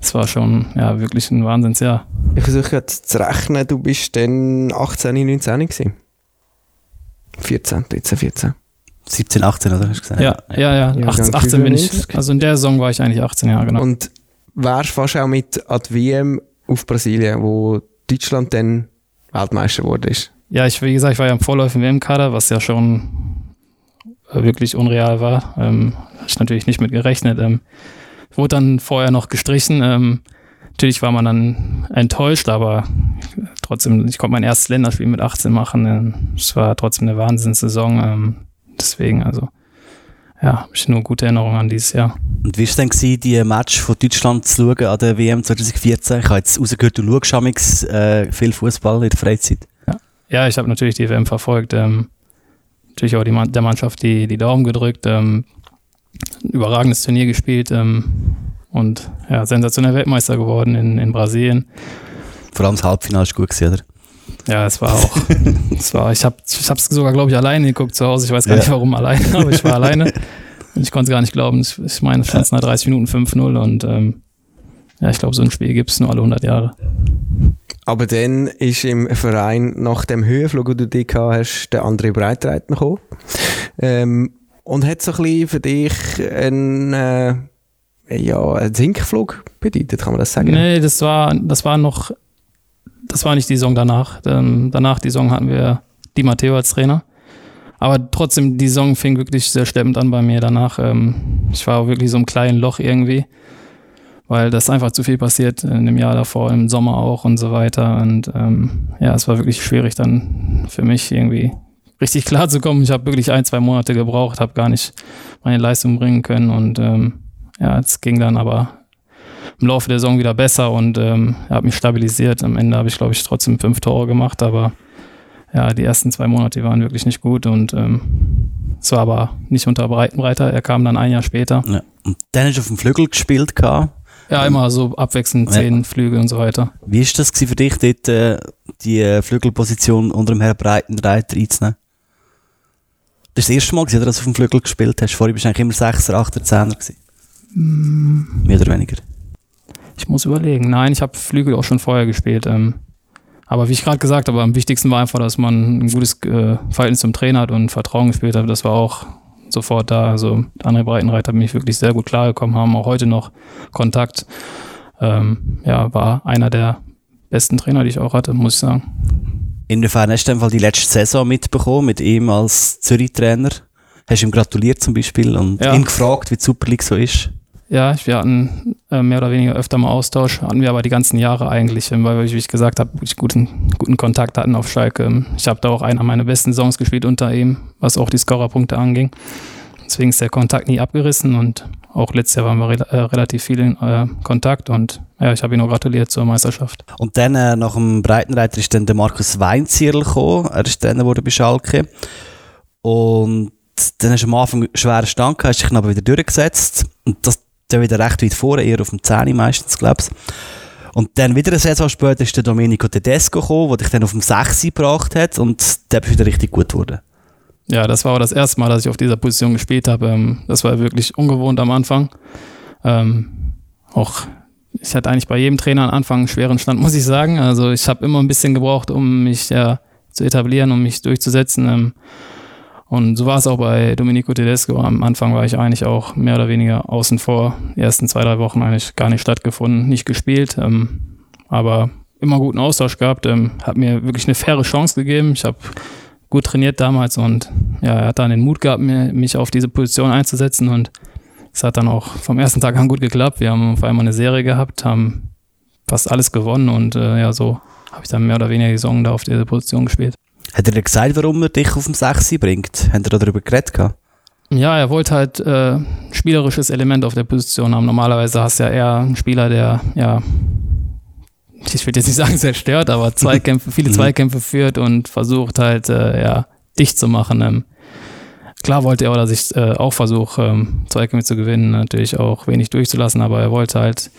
es war schon ja, wirklich ein Wahnsinnsjahr. Ich versuche jetzt zu rechnen, du bist dann 18, 19 gewesen. 14, 13, 14. 17, 18, oder hast du gesagt? Ja, ja, ja. ja 18, 18 bin ich. Also in der Saison war ich eigentlich 18 Jahre, genau. Und wärst fast auch mit an die WM auf Brasilien, wo Deutschland dann Weltmeister wurde ist. Ja, ich, wie gesagt, ich war ja im vorläufigen WM-Kader, was ja schon wirklich unreal war. Ähm, Habe ich natürlich nicht mit gerechnet. Ähm, wurde dann vorher noch gestrichen. Ähm, natürlich war man dann enttäuscht, aber trotzdem, ich konnte mein erstes Länderspiel mit 18 machen. Ähm, es war trotzdem eine Wahnsinnssaison. Ähm, deswegen, also ja, habe ich nur gute Erinnerungen an dieses Jahr. Und wie war denn, gewesen, die Match von Deutschland zu schauen an der WM 2014? Ich habe jetzt rausgehört, du schaust äh, viel Fußball in der Freizeit. Ja, ja ich habe natürlich die WM verfolgt. Ähm, natürlich auch die, der Mannschaft die, die Daumen gedrückt. Ähm, überragendes Turnier gespielt ähm, und ja, sensationell Weltmeister geworden in, in Brasilien. Vor allem das Halbfinale ist gut gewesen, oder? Ja, es war auch. es war, ich habe es sogar, glaube ich, alleine geguckt zu Hause. Ich weiß gar ja. nicht, warum alleine, aber ich war alleine. Und ich konnte es gar nicht glauben. Ich, ich meine, es stand nach 30 Minuten 5-0 und ähm, ja, ich glaube, so ein Spiel gibt es nur alle 100 Jahre. Aber dann ist im Verein nach dem Höhenflug, den du dich gehabt hast, der André Breitreiter gekommen. Ähm, und hat so ein bisschen für dich einen, äh, ja, einen Sinkflug bedeutet, kann man das sagen? Nee, das war, das war noch das war nicht die Saison danach. Ähm, danach die Saison hatten wir Di Matteo als Trainer. Aber trotzdem, die Saison fing wirklich sehr schleppend an bei mir danach. Ähm, ich war wirklich so im kleinen Loch irgendwie, weil das einfach zu viel passiert in dem Jahr davor, im Sommer auch und so weiter. Und ähm, ja, es war wirklich schwierig dann für mich irgendwie richtig klar zu kommen. Ich habe wirklich ein, zwei Monate gebraucht, habe gar nicht meine Leistung bringen können und ähm, ja, es ging dann aber im Laufe der Saison wieder besser und ähm, habe mich stabilisiert. Am Ende habe ich, glaube ich, trotzdem fünf Tore gemacht, aber ja, die ersten zwei Monate waren wirklich nicht gut und ähm, es war aber nicht unter Breitenreiter. Er kam dann ein Jahr später. Ja. Und dann du auf dem Flügel gespielt, gehabt. Ja, immer so abwechselnd zehn ja. Flüge und so weiter. Wie ist das für dich, dort, äh, die äh, Flügelposition unter dem Herrn Breitenreiter einzunehmen? Das ist das erste Mal, dass du auf dem Flügel gespielt hast. Vorher bist du eigentlich immer Sechser, Achter, Zehner gewesen. Mm. Mehr oder weniger. Ich muss überlegen. Nein, ich habe Flügel auch schon vorher gespielt. Ähm, aber wie ich gerade gesagt habe, am wichtigsten war einfach, dass man ein gutes äh, Verhältnis zum Trainer hat und Vertrauen gespielt hat. Das war auch sofort da. Also andere Breitenreiter bin ich wirklich sehr gut klargekommen, haben auch heute noch Kontakt. Ähm, ja, war einer der besten Trainer, die ich auch hatte, muss ich sagen. Inwiefern hast du die letzte Saison mitbekommen mit ihm als Zürich-Trainer? Hast du ihm gratuliert zum Beispiel und ja. ihn gefragt, wie die Super League so ist? Ja, wir hatten äh, mehr oder weniger öfter mal Austausch, hatten wir aber die ganzen Jahre eigentlich, ähm, weil wir, wie ich gesagt habe, guten, guten Kontakt hatten auf Schalke. Ähm, ich habe da auch einer meiner besten Songs gespielt unter ihm, was auch die Scorerpunkte anging. Deswegen ist der Kontakt nie abgerissen und auch letztes Jahr waren wir re äh, relativ viel in äh, Kontakt und ja, ich habe ihn auch gratuliert zur Meisterschaft. Und dann äh, nach dem Breitenreiter ist dann der Markus Weinzierl gekommen, er ist Trainer wurde bei Schalke und dann hast du am Anfang schweren Stand gehabt, hast dich dann aber wieder durchgesetzt und das dann wieder recht weit vorne, eher auf dem 10 meistens, glaube ich. Und dann wieder eine Saison später ist der Domenico Tedesco gekommen, der dich dann auf dem 6 gebracht hat und der ist wieder richtig gut geworden. Ja, das war auch das erste Mal, dass ich auf dieser Position gespielt habe. Ähm, das war wirklich ungewohnt am Anfang. Ähm, auch ich hatte eigentlich bei jedem Trainer am Anfang einen schweren Stand, muss ich sagen. Also ich habe immer ein bisschen gebraucht, um mich ja, zu etablieren, um mich durchzusetzen. Ähm, und so war es auch bei Domenico Tedesco. Am Anfang war ich eigentlich auch mehr oder weniger außen vor. Die ersten zwei, drei Wochen eigentlich gar nicht stattgefunden, nicht gespielt. Ähm, aber immer guten Austausch gehabt. Ähm, hat mir wirklich eine faire Chance gegeben. Ich habe gut trainiert damals und ja, er hat dann den Mut gehabt, mir, mich auf diese Position einzusetzen und es hat dann auch vom ersten Tag an gut geklappt. Wir haben auf einmal eine Serie gehabt, haben fast alles gewonnen und äh, ja, so habe ich dann mehr oder weniger die Saison da auf dieser Position gespielt. Hat er dir gesagt, warum er dich auf dem 6 bringt? Hat er darüber geredet? Gehabt? Ja, er wollte halt äh, ein spielerisches Element auf der Position haben. Normalerweise hast du ja eher einen Spieler, der, ja, ich will jetzt nicht sagen zerstört, aber Zweikämpfe, viele mhm. Zweikämpfe führt und versucht halt, äh, ja, dicht zu machen. Ähm, klar wollte er, dass ich äh, auch versuche, ähm, Zweikämpfe zu gewinnen, natürlich auch wenig durchzulassen, aber er wollte halt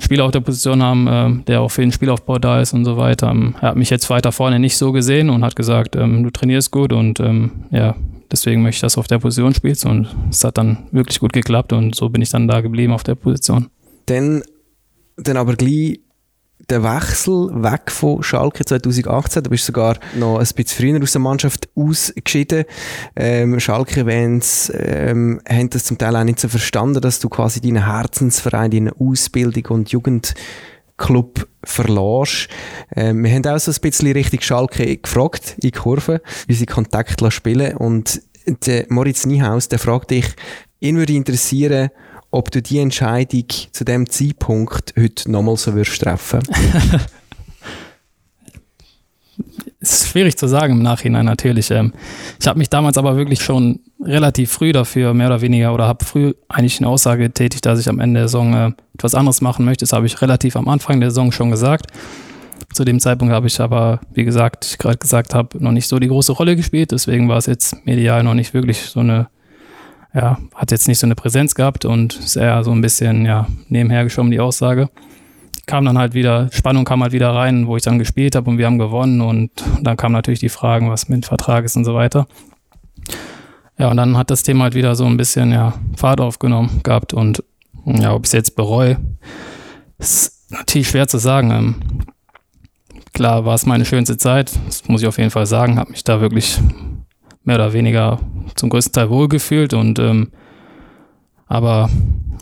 Spieler auf der Position haben, äh, der auch für den Spielaufbau da ist und so weiter. Ähm, er hat mich jetzt weiter vorne nicht so gesehen und hat gesagt, ähm, du trainierst gut und ähm, ja, deswegen möchte ich, dass du auf der Position spielst und es hat dann wirklich gut geklappt und so bin ich dann da geblieben auf der Position. Dann, dann aber gleich der Wechsel weg von Schalke 2018, da bist du sogar noch ein bisschen früher aus der Mannschaft ausgeschieden. Ähm, Schalke-Fans ähm, haben das zum Teil auch nicht so verstanden, dass du quasi deinen Herzensverein, deine Ausbildung und Jugendclub verlässt. Ähm, wir haben auch so ein bisschen richtig Schalke gefragt in die Kurve, wie sie Kontakt spielen und der Moritz Niehaus, der fragt dich, ihn würde interessieren, ob du die Entscheidung zu dem Zeitpunkt heute nochmal so würdest treffen? Es ist schwierig zu sagen im Nachhinein natürlich. Ähm, ich habe mich damals aber wirklich schon relativ früh dafür, mehr oder weniger, oder habe früh eigentlich eine Aussage getätigt, dass ich am Ende der Saison äh, etwas anderes machen möchte. Das habe ich relativ am Anfang der Saison schon gesagt. Zu dem Zeitpunkt habe ich aber, wie gesagt, ich gerade gesagt habe, noch nicht so die große Rolle gespielt. Deswegen war es jetzt medial noch nicht wirklich so eine ja, hat jetzt nicht so eine Präsenz gehabt und ist eher so ein bisschen, ja, nebenher geschoben, die Aussage. Kam dann halt wieder, Spannung kam halt wieder rein, wo ich dann gespielt habe und wir haben gewonnen und dann kamen natürlich die Fragen, was mit Vertrag ist und so weiter. Ja, und dann hat das Thema halt wieder so ein bisschen, ja, Fahrt aufgenommen gehabt und ja, ob ich es jetzt bereue, ist natürlich schwer zu sagen. Ähm, klar war es meine schönste Zeit, das muss ich auf jeden Fall sagen, habe mich da wirklich mehr oder weniger zum größten Teil wohlgefühlt und ähm, aber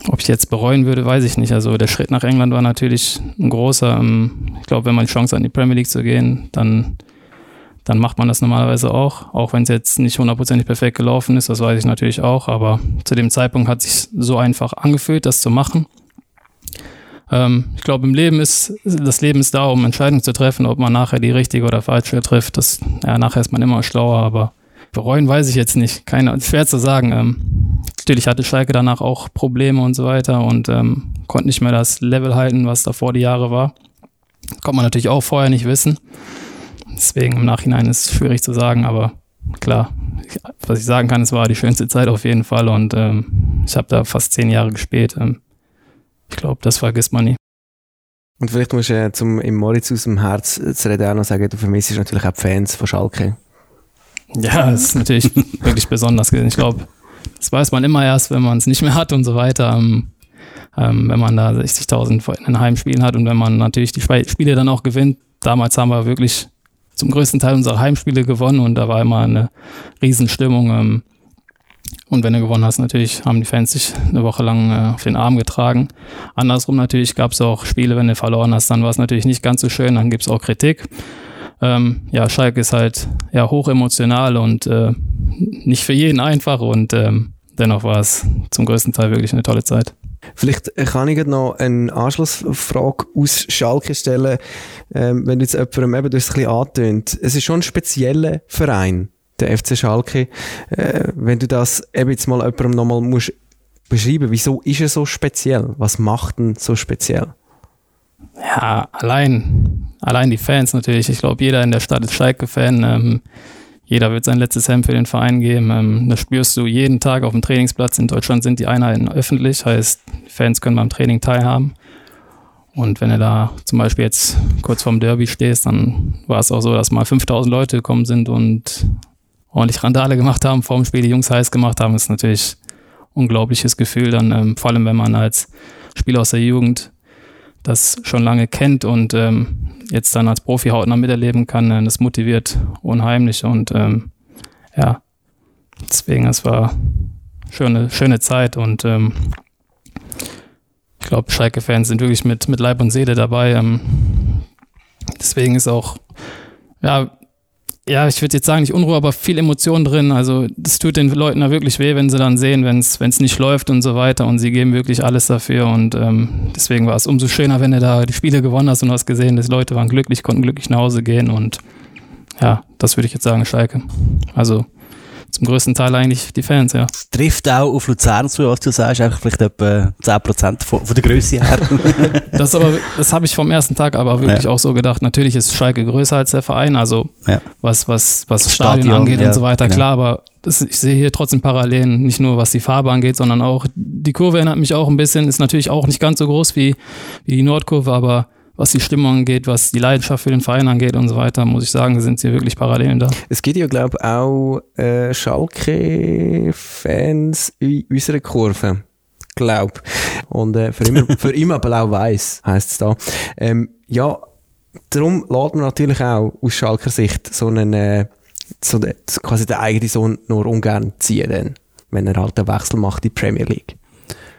ob ich jetzt bereuen würde, weiß ich nicht. Also der Schritt nach England war natürlich ein großer. Ähm, ich glaube, wenn man die Chance hat, in die Premier League zu gehen, dann, dann macht man das normalerweise auch. Auch wenn es jetzt nicht hundertprozentig perfekt gelaufen ist, das weiß ich natürlich auch. Aber zu dem Zeitpunkt hat sich so einfach angefühlt, das zu machen. Ähm, ich glaube, im Leben ist, das Leben ist da, um Entscheidungen zu treffen, ob man nachher die richtige oder falsche trifft. Das, ja, nachher ist man immer schlauer, aber Bereuen weiß ich jetzt nicht. Keine, schwer zu sagen. Ähm, natürlich hatte Schalke danach auch Probleme und so weiter und ähm, konnte nicht mehr das Level halten, was davor die Jahre war. Konnte man natürlich auch vorher nicht wissen. Deswegen im Nachhinein ist es schwierig zu sagen, aber klar, was ich sagen kann, es war die schönste Zeit auf jeden Fall und ähm, ich habe da fast zehn Jahre gespielt. Ähm, ich glaube, das vergisst man nie. Und vielleicht musst du äh, zum im Moritz aus dem Herz zu reden auch noch sagen, du vermisst natürlich auch die Fans von Schalke. Ja, das ist natürlich wirklich besonders gewesen. Ich glaube, das weiß man immer erst, wenn man es nicht mehr hat und so weiter. Ähm, ähm, wenn man da 60.000 in Heimspielen hat und wenn man natürlich die Spiele dann auch gewinnt, damals haben wir wirklich zum größten Teil unsere Heimspiele gewonnen und da war immer eine Riesenstimmung. Ähm, und wenn du gewonnen hast, natürlich haben die Fans sich eine Woche lang äh, auf den Arm getragen. Andersrum natürlich gab es auch Spiele, wenn du verloren hast, dann war es natürlich nicht ganz so schön, dann gibt es auch Kritik. Ähm, ja, Schalke ist halt ja hoch emotional und äh, nicht für jeden einfach und ähm, dennoch war es zum größten Teil wirklich eine tolle Zeit. Vielleicht kann ich noch eine Anschlussfrage aus Schalke stellen, ähm, wenn du jetzt jemandem eben, es ein bisschen angetönt. Es ist schon ein spezieller Verein, der FC Schalke. Äh, wenn du das eben jetzt mal jemandem nochmal musst beschreiben, wieso ist er so speziell? Was macht ihn so speziell? Ja, allein, allein die Fans natürlich. Ich glaube, jeder in der Stadt ist Schalke-Fan. Ähm, jeder wird sein letztes Hemd für den Verein geben. Ähm, das spürst du jeden Tag auf dem Trainingsplatz. In Deutschland sind die Einheiten öffentlich, heißt, Fans können beim Training teilhaben. Und wenn du da zum Beispiel jetzt kurz vorm Derby stehst, dann war es auch so, dass mal 5000 Leute gekommen sind und ordentlich Randale gemacht haben, vorm Spiel die Jungs heiß gemacht haben. Das ist natürlich ein unglaubliches Gefühl dann, ähm, vor allem wenn man als Spieler aus der Jugend das schon lange kennt und ähm, jetzt dann als Profi hautnah miterleben kann, äh, das motiviert unheimlich und ähm, ja, deswegen, es war schöne, schöne Zeit und ähm, ich glaube, Schalke-Fans sind wirklich mit, mit Leib und Seele dabei. Ähm, deswegen ist auch, ja, ja, ich würde jetzt sagen, nicht Unruhe, aber viel Emotion drin. Also das tut den Leuten da wirklich weh, wenn sie dann sehen, wenn es nicht läuft und so weiter. Und sie geben wirklich alles dafür. Und ähm, deswegen war es umso schöner, wenn du da die Spiele gewonnen hast und hast gesehen, dass Leute waren glücklich, konnten glücklich nach Hause gehen. Und ja, das würde ich jetzt sagen, Schalke. Also zum größten Teil eigentlich die Fans, ja. Es trifft auch auf Luzern zu, was du sagst, einfach vielleicht etwa 10% von, von der Größe her. das das habe ich vom ersten Tag aber wirklich ja. auch so gedacht. Natürlich ist Schalke größer als der Verein, also ja. was, was, was Stadion, Stadion angeht ja. und so weiter, klar, aber das, ich sehe hier trotzdem Parallelen, nicht nur was die Farbe angeht, sondern auch die Kurve erinnert mich auch ein bisschen, ist natürlich auch nicht ganz so groß wie, wie die Nordkurve, aber was die Stimmung angeht, was die Leidenschaft für den Verein angeht und so weiter, muss ich sagen, sind sie wirklich Parallelen da. Es gibt ja, glaube ich, auch äh, Schalke-Fans in unserer Kurve. Glaub. Und äh, für immer, für immer blau-weiß heisst es da. Ähm, ja, darum lädt man natürlich auch aus Schalker Sicht so einen, äh, so de, quasi den eigenen Sohn nur ungern ziehen, dann, wenn er halt einen Wechsel macht in die Premier League.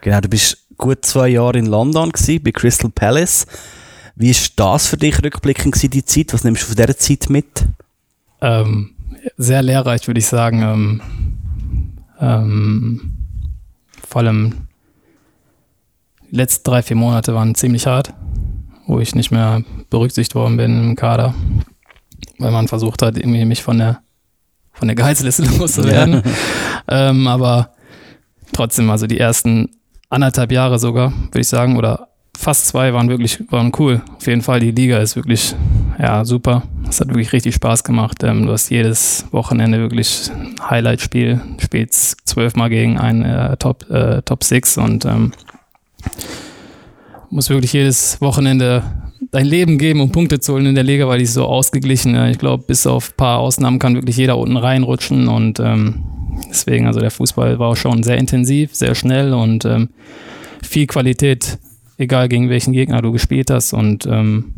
Genau, du bist gut zwei Jahre in London gewesen, bei Crystal Palace. Wie ist das für dich rückblickend gewesen, die Zeit? Was nimmst du von dieser Zeit mit? Ähm, sehr lehrreich, würde ich sagen. Ähm, ähm, vor allem die letzten drei, vier Monate waren ziemlich hart, wo ich nicht mehr berücksichtigt worden bin im Kader, weil man versucht hat, irgendwie mich von der von der Gehaltsliste loszuwerden. Ja. ähm, aber trotzdem, also die ersten anderthalb Jahre sogar, würde ich sagen, oder fast zwei waren wirklich waren cool. Auf jeden Fall, die Liga ist wirklich ja, super. Es hat wirklich richtig Spaß gemacht. Ähm, du hast jedes Wochenende wirklich Highlight-Spiel, spielst zwölfmal gegen einen äh, Top, äh, Top Six und ähm, muss wirklich jedes Wochenende dein Leben geben, um Punkte zu holen in der Liga, weil die ist so ausgeglichen. Ja. Ich glaube, bis auf ein paar Ausnahmen kann wirklich jeder unten reinrutschen und ähm, deswegen, also der Fußball war auch schon sehr intensiv, sehr schnell und ähm, viel Qualität egal gegen welchen Gegner du gespielt hast. Und ähm,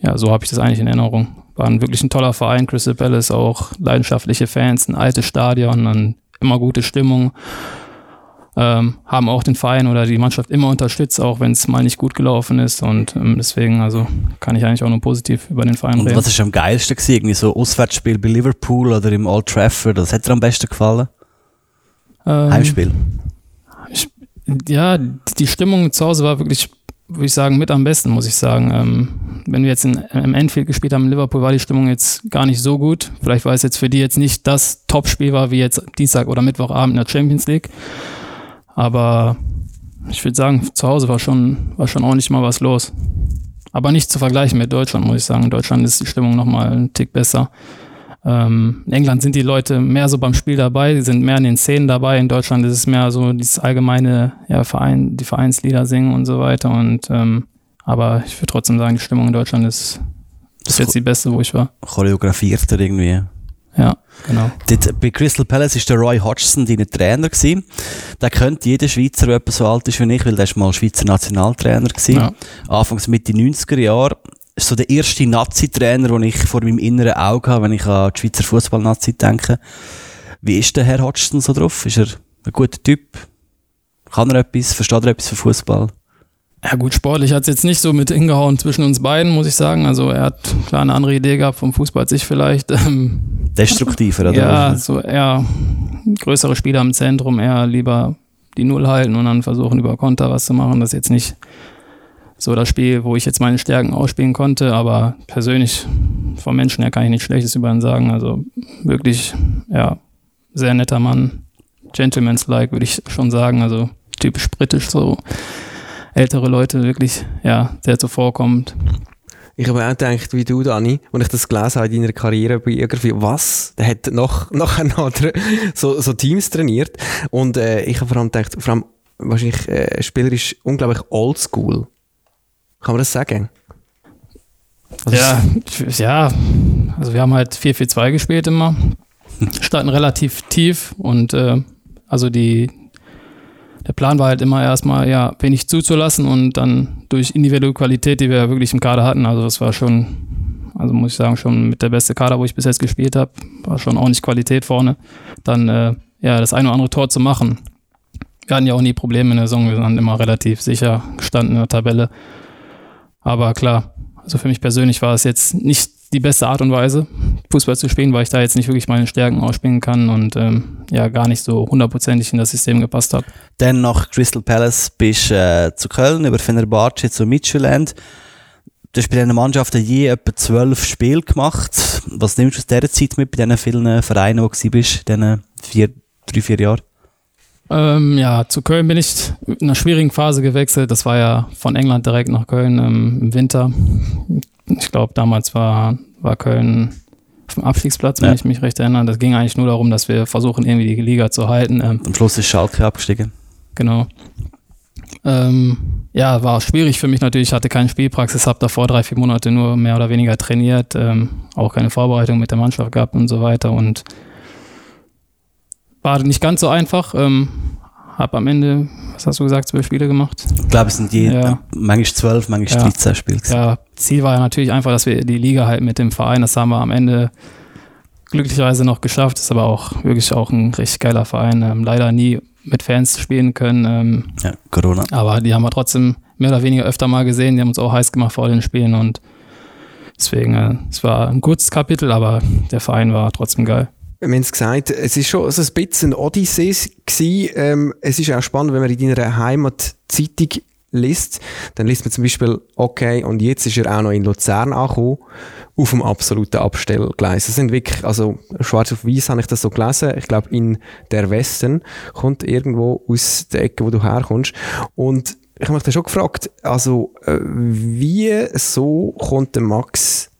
ja, so habe ich das eigentlich in Erinnerung. War ein wirklich ein toller Verein, Crystal Palace, auch leidenschaftliche Fans, ein altes Stadion, dann immer gute Stimmung. Ähm, haben auch den Verein oder die Mannschaft immer unterstützt, auch wenn es mal nicht gut gelaufen ist. Und ähm, deswegen, also kann ich eigentlich auch nur positiv über den Verein und reden. Was ist am geilsten gewesen? Irgendwie so Auswärtsspiel bei Liverpool oder im Old Trafford? Was hat dir am besten gefallen? Ähm, Heimspiel ja, die Stimmung zu Hause war wirklich, würde ich sagen, mit am besten, muss ich sagen. Ähm, wenn wir jetzt in, im Enfield gespielt haben in Liverpool, war die Stimmung jetzt gar nicht so gut. Vielleicht war es jetzt für die jetzt nicht das Topspiel war, wie jetzt Dienstag oder Mittwochabend in der Champions League. Aber ich würde sagen, zu Hause war schon, war schon ordentlich mal was los. Aber nicht zu vergleichen mit Deutschland, muss ich sagen. In Deutschland ist die Stimmung nochmal ein Tick besser. Ähm, in England sind die Leute mehr so beim Spiel dabei, die sind mehr in den Szenen dabei. In Deutschland ist es mehr so dieses allgemeine, ja, Verein, die Vereinslieder singen und so weiter. Und ähm, aber ich würde trotzdem sagen, die Stimmung in Deutschland ist bis jetzt die beste, wo ich war. Choreografiert irgendwie. Ja, genau. Dort, bei Crystal Palace war der Roy Hodgson dein Trainer. Gewesen. Der könnte jeder Schweizer, der etwas so alt ist wie ich, weil der war mal Schweizer Nationaltrainer. Gewesen. Ja. Anfangs Mitte 90er Jahre ist so der erste Nazi-Trainer, den ich vor meinem inneren Auge habe, wenn ich an die Schweizer Fußball-Nazi denke. Wie ist der Herr Hodgson so drauf? Ist er ein guter Typ? Kann er etwas? Versteht er etwas für Fußball? Ja gut, sportlich hat es jetzt nicht so mit hingehauen zwischen uns beiden, muss ich sagen. Also er hat klar eine andere Idee gehabt vom Fußball als ich vielleicht. Ähm, Destruktiver, oder? ja, so eher größere Spieler im Zentrum, eher lieber die Null halten und dann versuchen über Konter was zu machen. Das ist jetzt nicht so das Spiel, wo ich jetzt meine Stärken ausspielen konnte, aber persönlich vom Menschen her kann ich nichts Schlechtes über ihn sagen. Also wirklich, ja, sehr netter Mann. Gentleman's-like, würde ich schon sagen. Also typisch britisch, so ältere Leute wirklich, ja, sehr zuvorkommend. Ich habe auch gedacht, wie du, Dani, als ich das gelesen habe in deiner Karrierebiografie, was? Der hat noch, nachher noch so, so Teams trainiert. Und äh, ich habe vor allem gedacht, vor allem wahrscheinlich äh, spielerisch unglaublich oldschool. Kann man das sagen? Also ja, ja, also wir haben halt 4-4-2 gespielt immer. Standen relativ tief und äh, also die, der Plan war halt immer erstmal, ja, wenig zuzulassen und dann durch individuelle Qualität, die wir wirklich im Kader hatten, also das war schon, also muss ich sagen, schon mit der beste Kader, wo ich bis jetzt gespielt habe, war schon auch nicht Qualität vorne, dann äh, ja, das eine oder andere Tor zu machen. Wir hatten ja auch nie Probleme in der Saison, wir waren immer relativ sicher gestanden in der Tabelle. Aber klar, also für mich persönlich war es jetzt nicht die beste Art und Weise, Fußball zu spielen, weil ich da jetzt nicht wirklich meine Stärken ausspielen kann und ähm, ja gar nicht so hundertprozentig in das System gepasst habe. Dann nach Crystal Palace bist äh, zu Köln, über Fenerbahce zu Midtjylland. Du hast bei diesen Mannschaften je etwa zwölf Spiele gemacht. Was nimmst du aus dieser Zeit mit, bei diesen vielen Vereinen, wo du bist, diesen vier, drei, vier Jahren? Ähm, ja, zu Köln bin ich in einer schwierigen Phase gewechselt. Das war ja von England direkt nach Köln ähm, im Winter. Ich glaube, damals war, war Köln auf dem Abstiegsplatz, wenn ja. ich mich recht erinnere. Das ging eigentlich nur darum, dass wir versuchen, irgendwie die Liga zu halten. Ähm, Am Schluss ist Schalke abgestiegen. Genau. Ähm, ja, war schwierig für mich natürlich. Ich hatte keine Spielpraxis, habe davor drei, vier Monate nur mehr oder weniger trainiert, ähm, auch keine Vorbereitung mit der Mannschaft gehabt und so weiter. Und war nicht ganz so einfach. Ähm, habe am Ende, was hast du gesagt, zwölf Spiele gemacht? Ich glaube, es sind je, ja. manchmal zwölf, manchmal ja. 13 Spiele. Ja, Ziel war ja natürlich einfach, dass wir die Liga halt mit dem Verein, das haben wir am Ende glücklicherweise noch geschafft. Ist aber auch wirklich auch ein richtig geiler Verein. Ähm, leider nie mit Fans spielen können. Ähm, ja, Corona. Aber die haben wir trotzdem mehr oder weniger öfter mal gesehen. Die haben uns auch heiß gemacht vor den Spielen und deswegen, äh, es war ein kurzes Kapitel, aber der Verein war trotzdem geil wir haben es gesagt, es ist schon so ein bisschen ein Odyssee gewesen. Ähm, es ist auch spannend, wenn man in deiner Heimatzeitung liest, dann liest man zum Beispiel, okay, und jetzt ist er auch noch in Luzern angekommen, auf dem absoluten Abstellgleis. Das sind wirklich, also schwarz auf weiß habe ich das so gelesen. Ich glaube, in der Westen kommt irgendwo aus der Ecke, wo du herkommst. Und ich habe mich dann schon gefragt, also äh, wie so kommt der Max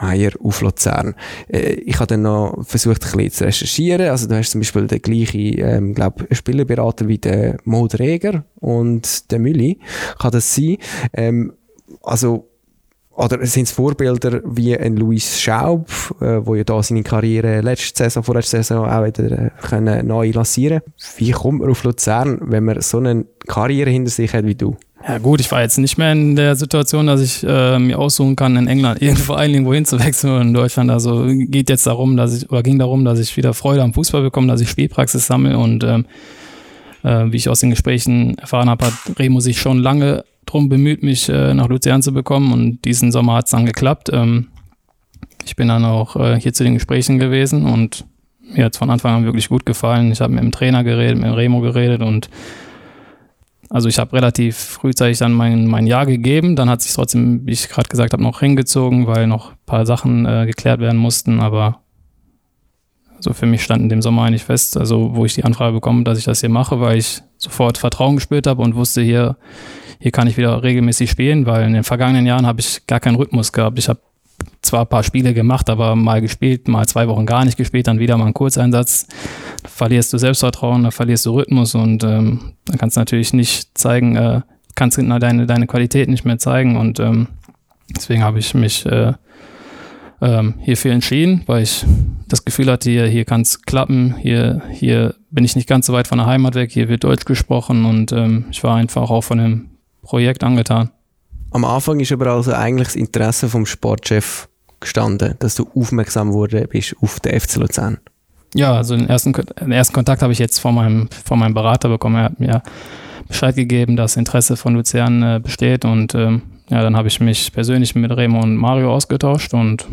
Meier auf Luzern. Äh, ich habe dann noch versucht, ein bisschen zu recherchieren. Also du hast zum Beispiel den gleichen, ähm, glaub, Spielerberater wie der Mo Dreger und der Mülli. Kann das sein? Ähm, also oder sind es Vorbilder wie ein Luis Schaub, äh, wo ja da seine Karriere letzte Saison, vorletzte Saison auch wieder äh, können neu lancieren Wie kommt man auf Luzern, wenn man so eine Karriere hinter sich hat wie du? Ja gut, ich war jetzt nicht mehr in der Situation, dass ich äh, mir aussuchen kann, in England irgendwo irgendwo hinzuwechseln oder in Deutschland. Also geht jetzt darum, dass ich, oder ging darum, dass ich wieder Freude am Fußball bekomme, dass ich Spielpraxis sammle und ähm, äh, wie ich aus den Gesprächen erfahren habe, hat Remo sich schon lange drum bemüht, mich äh, nach Luzern zu bekommen und diesen Sommer hat es dann geklappt. Ähm, ich bin dann auch äh, hier zu den Gesprächen gewesen und mir hat es von Anfang an wirklich gut gefallen. Ich habe mit dem Trainer geredet, mit dem Remo geredet und also ich habe relativ frühzeitig dann mein, mein Jahr gegeben. Dann hat sich trotzdem, wie ich gerade gesagt habe, noch hingezogen, weil noch ein paar Sachen äh, geklärt werden mussten. Aber also für mich stand in dem Sommer eigentlich fest, also wo ich die Anfrage bekomme, dass ich das hier mache, weil ich sofort Vertrauen gespürt habe und wusste, hier, hier kann ich wieder regelmäßig spielen, weil in den vergangenen Jahren habe ich gar keinen Rhythmus gehabt. Ich habe zwar ein paar Spiele gemacht, aber mal gespielt, mal zwei Wochen gar nicht gespielt, dann wieder mal einen Kurzeinsatz. Da verlierst du Selbstvertrauen, da verlierst du Rhythmus und ähm, dann kannst du natürlich nicht zeigen, äh, kannst du deine, deine Qualität nicht mehr zeigen und ähm, deswegen habe ich mich äh, ähm, hierfür entschieden, weil ich das Gefühl hatte, hier, hier kann es klappen, hier, hier bin ich nicht ganz so weit von der Heimat weg, hier wird Deutsch gesprochen und ähm, ich war einfach auch von dem Projekt angetan. Am Anfang ist aber also eigentlich das Interesse vom Sportchef gestanden, dass du aufmerksam wurde bist auf den FC Luzern. Ja, also den ersten, den ersten Kontakt habe ich jetzt von meinem, von meinem Berater bekommen. Er hat mir Bescheid gegeben, dass Interesse von Luzern äh, besteht und ähm, ja, dann habe ich mich persönlich mit Remo und Mario ausgetauscht und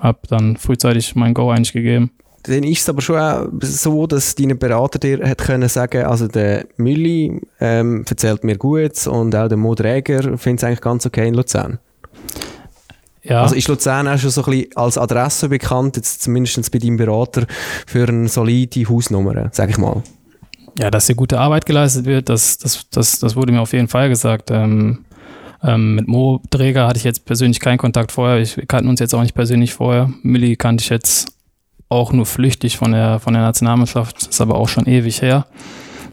habe dann frühzeitig mein Go eigentlich gegeben. Dann ist es aber schon auch so, dass deine Berater dir hat können sagen, also der Mülli ähm, erzählt mir gut und auch der Mo Dräger findet es eigentlich ganz okay in Luzern. Ja. Also ist Luzern auch schon so ein bisschen als Adresse bekannt, jetzt zumindest bei deinem Berater, für eine solide Hausnummer, sag ich mal. Ja, dass hier gute Arbeit geleistet wird, das, das, das, das wurde mir auf jeden Fall gesagt. Ähm, ähm, mit Mo Dräger hatte ich jetzt persönlich keinen Kontakt vorher. Ich, wir kannten uns jetzt auch nicht persönlich vorher. Milli kannte ich jetzt auch nur flüchtig von der, von der Nationalmannschaft. Ist aber auch schon ewig her.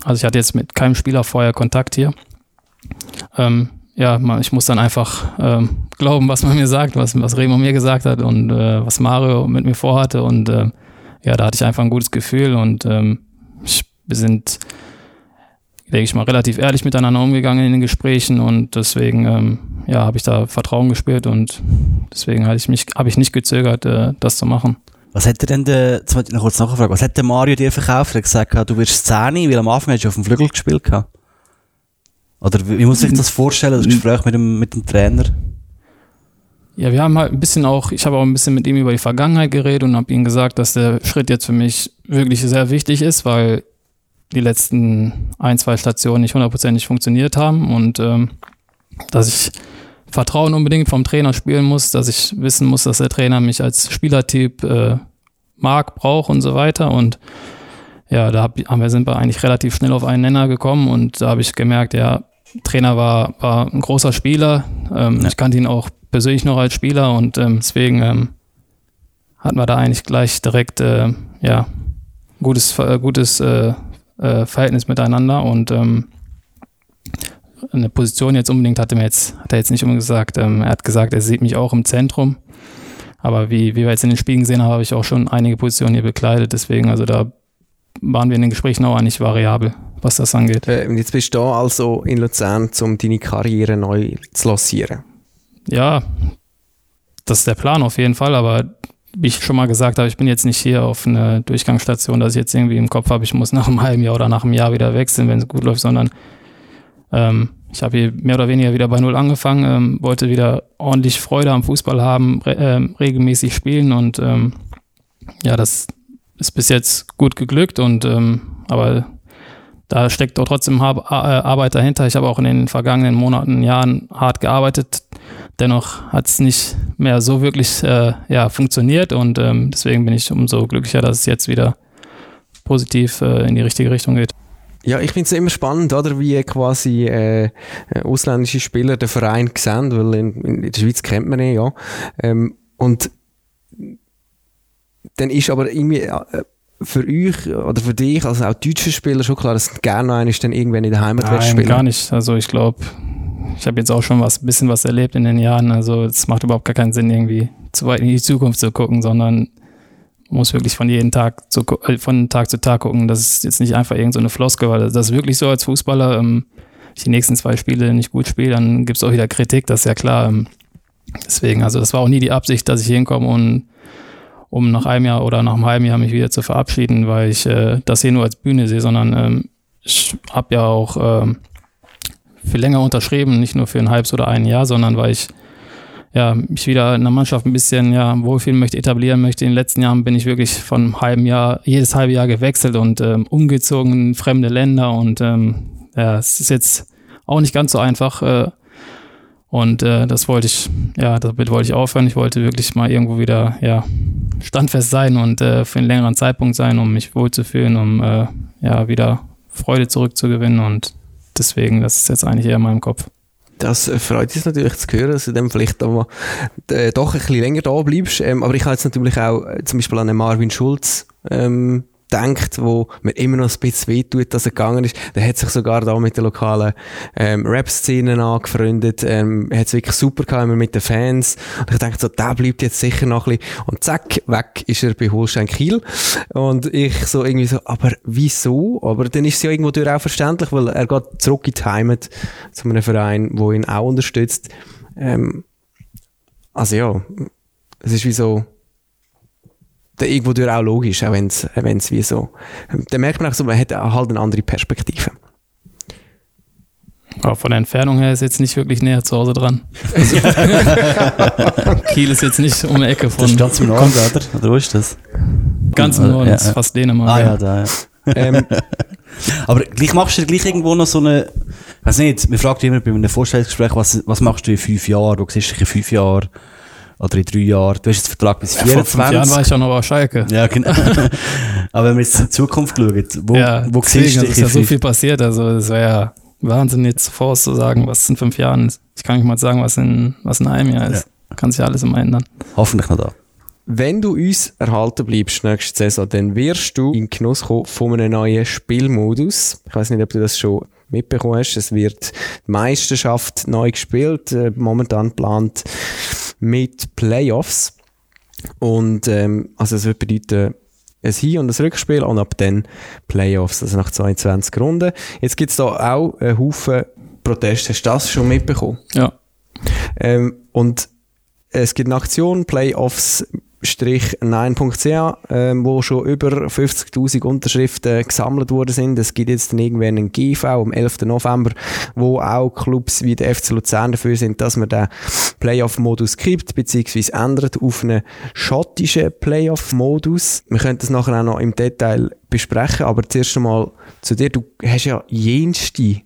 Also ich hatte jetzt mit keinem Spieler vorher Kontakt hier. Ähm, ja, ich muss dann einfach ähm, glauben, was man mir sagt, was, was Remo mir gesagt hat und äh, was Mario mit mir vorhatte. Und äh, ja, da hatte ich einfach ein gutes Gefühl und ähm, ich, wir sind denke ich mal, relativ ehrlich miteinander umgegangen in den Gesprächen und deswegen ähm, ja, habe ich da Vertrauen gespürt und deswegen habe ich mich, ich nicht gezögert, äh, das zu machen. Was hätte denn der, jetzt noch kurz nachfragen, was hat der Mario dir verkauft? Er hat gesagt, du wirst Szene, weil am Anfang hast du auf dem Flügel gespielt gehabt. Oder wie, wie muss ich das vorstellen, das Gespräch mit dem, mit dem Trainer? Ja, wir haben halt ein bisschen auch, ich habe auch ein bisschen mit ihm über die Vergangenheit geredet und habe ihm gesagt, dass der Schritt jetzt für mich wirklich sehr wichtig ist, weil die letzten ein, zwei Stationen nicht hundertprozentig funktioniert haben und ähm, dass ich Vertrauen unbedingt vom Trainer spielen muss, dass ich wissen muss, dass der Trainer mich als Spielertyp äh, mag, braucht und so weiter. Und ja, da hab, haben wir, sind wir eigentlich relativ schnell auf einen Nenner gekommen und da habe ich gemerkt, ja, Trainer war, war ein großer Spieler. Ähm, ja. Ich kannte ihn auch persönlich noch als Spieler und ähm, deswegen ähm, hatten wir da eigentlich gleich direkt äh, ja, gutes, äh, gutes äh, äh, Verhältnis miteinander und ähm, eine Position jetzt unbedingt hat er jetzt, hat er jetzt nicht unbedingt gesagt. Ähm, er hat gesagt, er sieht mich auch im Zentrum. Aber wie, wie wir jetzt in den Spielen gesehen haben, habe ich auch schon einige Positionen hier bekleidet. Deswegen, also da waren wir in den Gesprächen auch nicht variabel, was das angeht. Äh, jetzt bist du da also in Luzern, um deine Karriere neu zu lancieren. Ja, das ist der Plan auf jeden Fall, aber wie ich schon mal gesagt habe, ich bin jetzt nicht hier auf eine Durchgangsstation, dass ich jetzt irgendwie im Kopf habe, ich muss nach einem halben Jahr oder nach einem Jahr wieder wechseln, wenn es gut läuft, sondern ähm, ich habe hier mehr oder weniger wieder bei Null angefangen, ähm, wollte wieder ordentlich Freude am Fußball haben, re äh, regelmäßig spielen und ähm, ja, das ist bis jetzt gut geglückt und ähm, aber da steckt doch trotzdem Arbeit dahinter. Ich habe auch in den vergangenen Monaten, Jahren hart gearbeitet. Dennoch hat es nicht mehr so wirklich äh, ja, funktioniert und ähm, deswegen bin ich umso glücklicher, dass es jetzt wieder positiv äh, in die richtige Richtung geht. Ja, ich finde es immer spannend, oder, wie quasi äh, ausländische Spieler den Verein sehen, weil in, in der Schweiz kennt man ihn ja. Ähm, und dann ist aber irgendwie äh, für euch oder für dich, also auch deutsche Spieler, schon klar, dass gerne einer dann irgendwann in der Heimat Nein, spielen? gar nicht. Also ich glaube, ich habe jetzt auch schon was bisschen was erlebt in den Jahren. Also es macht überhaupt gar keinen Sinn, irgendwie zu weit in die Zukunft zu gucken, sondern muss wirklich von jedem Tag zu, äh, von Tag zu Tag gucken. Das ist jetzt nicht einfach irgendeine so Floskel, weil das ist wirklich so als Fußballer, ähm, ich die nächsten zwei Spiele nicht gut spiele, dann gibt es auch wieder Kritik, das ist ja klar. Ähm, deswegen, also das war auch nie die Absicht, dass ich hinkomme und um nach einem Jahr oder nach einem halben Jahr mich wieder zu verabschieden, weil ich äh, das hier nur als Bühne sehe, sondern ähm, ich habe ja auch ähm, für länger unterschrieben, nicht nur für ein halbes oder ein Jahr, sondern weil ich ja, mich wieder in der Mannschaft ein bisschen ja, wohlfühlen möchte, etablieren möchte. In den letzten Jahren bin ich wirklich von einem halben Jahr, jedes halbe Jahr gewechselt und ähm, umgezogen in fremde Länder und ähm, ja, es ist jetzt auch nicht ganz so einfach. Äh, und äh, das wollte ich, ja, damit wollte ich aufhören. Ich wollte wirklich mal irgendwo wieder, ja, standfest sein und äh, für einen längeren Zeitpunkt sein, um mich wohlzufühlen, um äh, ja, wieder Freude zurückzugewinnen. Und deswegen, das ist jetzt eigentlich eher in meinem Kopf. Das äh, freut uns natürlich zu hören, dass du dann vielleicht auch mal, äh, doch ein bisschen länger da bleibst. Ähm, aber ich habe jetzt natürlich auch äh, zum Beispiel an Marvin Schulz ähm, denkt, wo mir immer noch ein bisschen wehtut, dass er gegangen ist. Der hat sich sogar da mit der lokalen ähm, Rap-Szenen angefreundet. Ähm, hat es wirklich super gehabt, immer mit den Fans. Und ich denke so, der bleibt jetzt sicher noch ein bisschen. Und zack, weg ist er bei Holstein Kiel. Und ich so irgendwie so, aber wieso? Aber dann ist es ja irgendwo durch auch verständlich, weil er geht zurück in die Heimat zu einem Verein, wo ihn auch unterstützt. Ähm, also ja, es ist wie so, irgendwo durch auch logisch, auch wenn es wie so. Da merkt man auch so, man hat halt eine andere Perspektive. Aber von der Entfernung her ist jetzt nicht wirklich näher zu Hause dran. Kiel ist jetzt nicht um die Ecke von. Das ist ganz im Norden, oder? Oder wo ist das? Ganz im Norden, Ja, ist ja. fast Dänemark. Ah ja. ja, da, ja. ähm, Aber gleich machst du gleich irgendwo noch so eine, weiß nicht, mir fragt immer bei einem Vorstellungsgespräch, was, was machst du in fünf Jahren, wo siehst du dich in fünf Jahren oder in drei Jahren? Du hast jetzt einen Vertrag bis Ja, vor Jahren war 24. ich auch noch Schalke. Ja, genau. Aber wenn wir jetzt in die Zukunft schauen, wo, ja, wo deswegen, siehst du es dich ist ja so viel passiert. Also es wäre ja Wahnsinn jetzt vorauszusagen, was in fünf Jahren ist. Ich kann nicht mal sagen, was in, was in einem Jahr ist. Kann sich ja alles immer ändern. Hoffentlich noch da. Wenn du uns erhalten bleibst nächste Saison, dann wirst du in Genuss kommen von einem neuen Spielmodus. Ich weiß nicht, ob du das schon mitbekommen hast. Es wird die Meisterschaft neu gespielt, äh, momentan geplant mit Playoffs. Und ähm, also es wird bedeuten, ein Hin- und ein Rückspiel und ab dann Playoffs, also nach 22 Runden. Jetzt gibt es da auch einen Haufen Proteste. Hast du das schon mitbekommen? Ja. Ähm, und es gibt eine Aktion, playoffs-9.ch, ähm, wo schon über 50.000 Unterschriften gesammelt worden sind. Es gibt jetzt dann irgendwann einen GV am 11. November, wo auch Clubs wie der FC Luzern dafür sind, dass man den Playoff-Modus gibt, beziehungsweise ändert auf einen schottischen Playoff-Modus. Wir können das nachher auch noch im Detail besprechen, aber zuerst einmal zu dir. Du hast ja jenste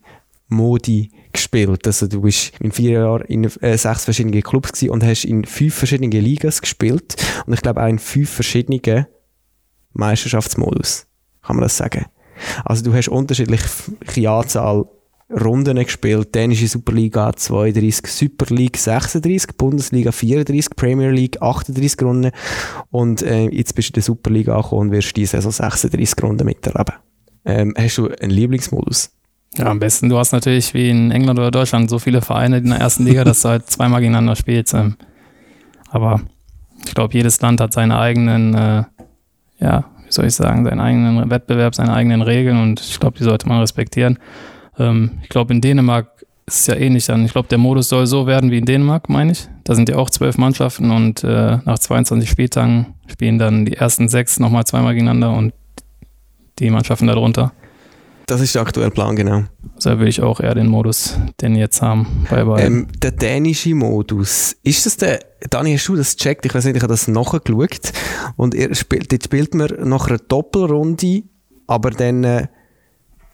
Modi gespielt. Also du bist in vier Jahren in äh, sechs verschiedenen Clubs gewesen und hast in fünf verschiedenen Ligas gespielt und ich glaube auch in fünf verschiedenen Meisterschaftsmodus. Kann man das sagen? Also du hast unterschiedliche Anzahl Runden gespielt. Dänische Superliga 32, Super League 36, Bundesliga 34, Premier League 38 Runden und äh, jetzt bist du in der Superliga angekommen und wirst diese Saison 36 Runden miterleben. Ähm, hast du einen Lieblingsmodus? Ja, am besten, du hast natürlich wie in England oder Deutschland so viele Vereine in der ersten Liga, dass du halt zweimal gegeneinander spielst. ähm. Aber ich glaube, jedes Land hat seine eigenen, äh, ja, wie soll ich sagen, seinen eigenen Wettbewerb, seine eigenen Regeln und ich glaube, die sollte man respektieren. Ähm, ich glaube, in Dänemark ist es ja ähnlich dann. Ich glaube, der Modus soll so werden wie in Dänemark, meine ich. Da sind ja auch zwölf Mannschaften und äh, nach 22 Spieltagen spielen dann die ersten sechs nochmal zweimal gegeneinander und die Mannschaften darunter. Das ist der aktuelle Plan, genau. Also da will ich auch eher den Modus, den wir jetzt haben, bei. Ähm, der dänische Modus, ist das der, Dani, hast du das gecheckt? Ich weiß nicht, ich habe das nachgeschaut. Und er spielt, dort spielt man nach einer Doppelrunde, aber dann, äh,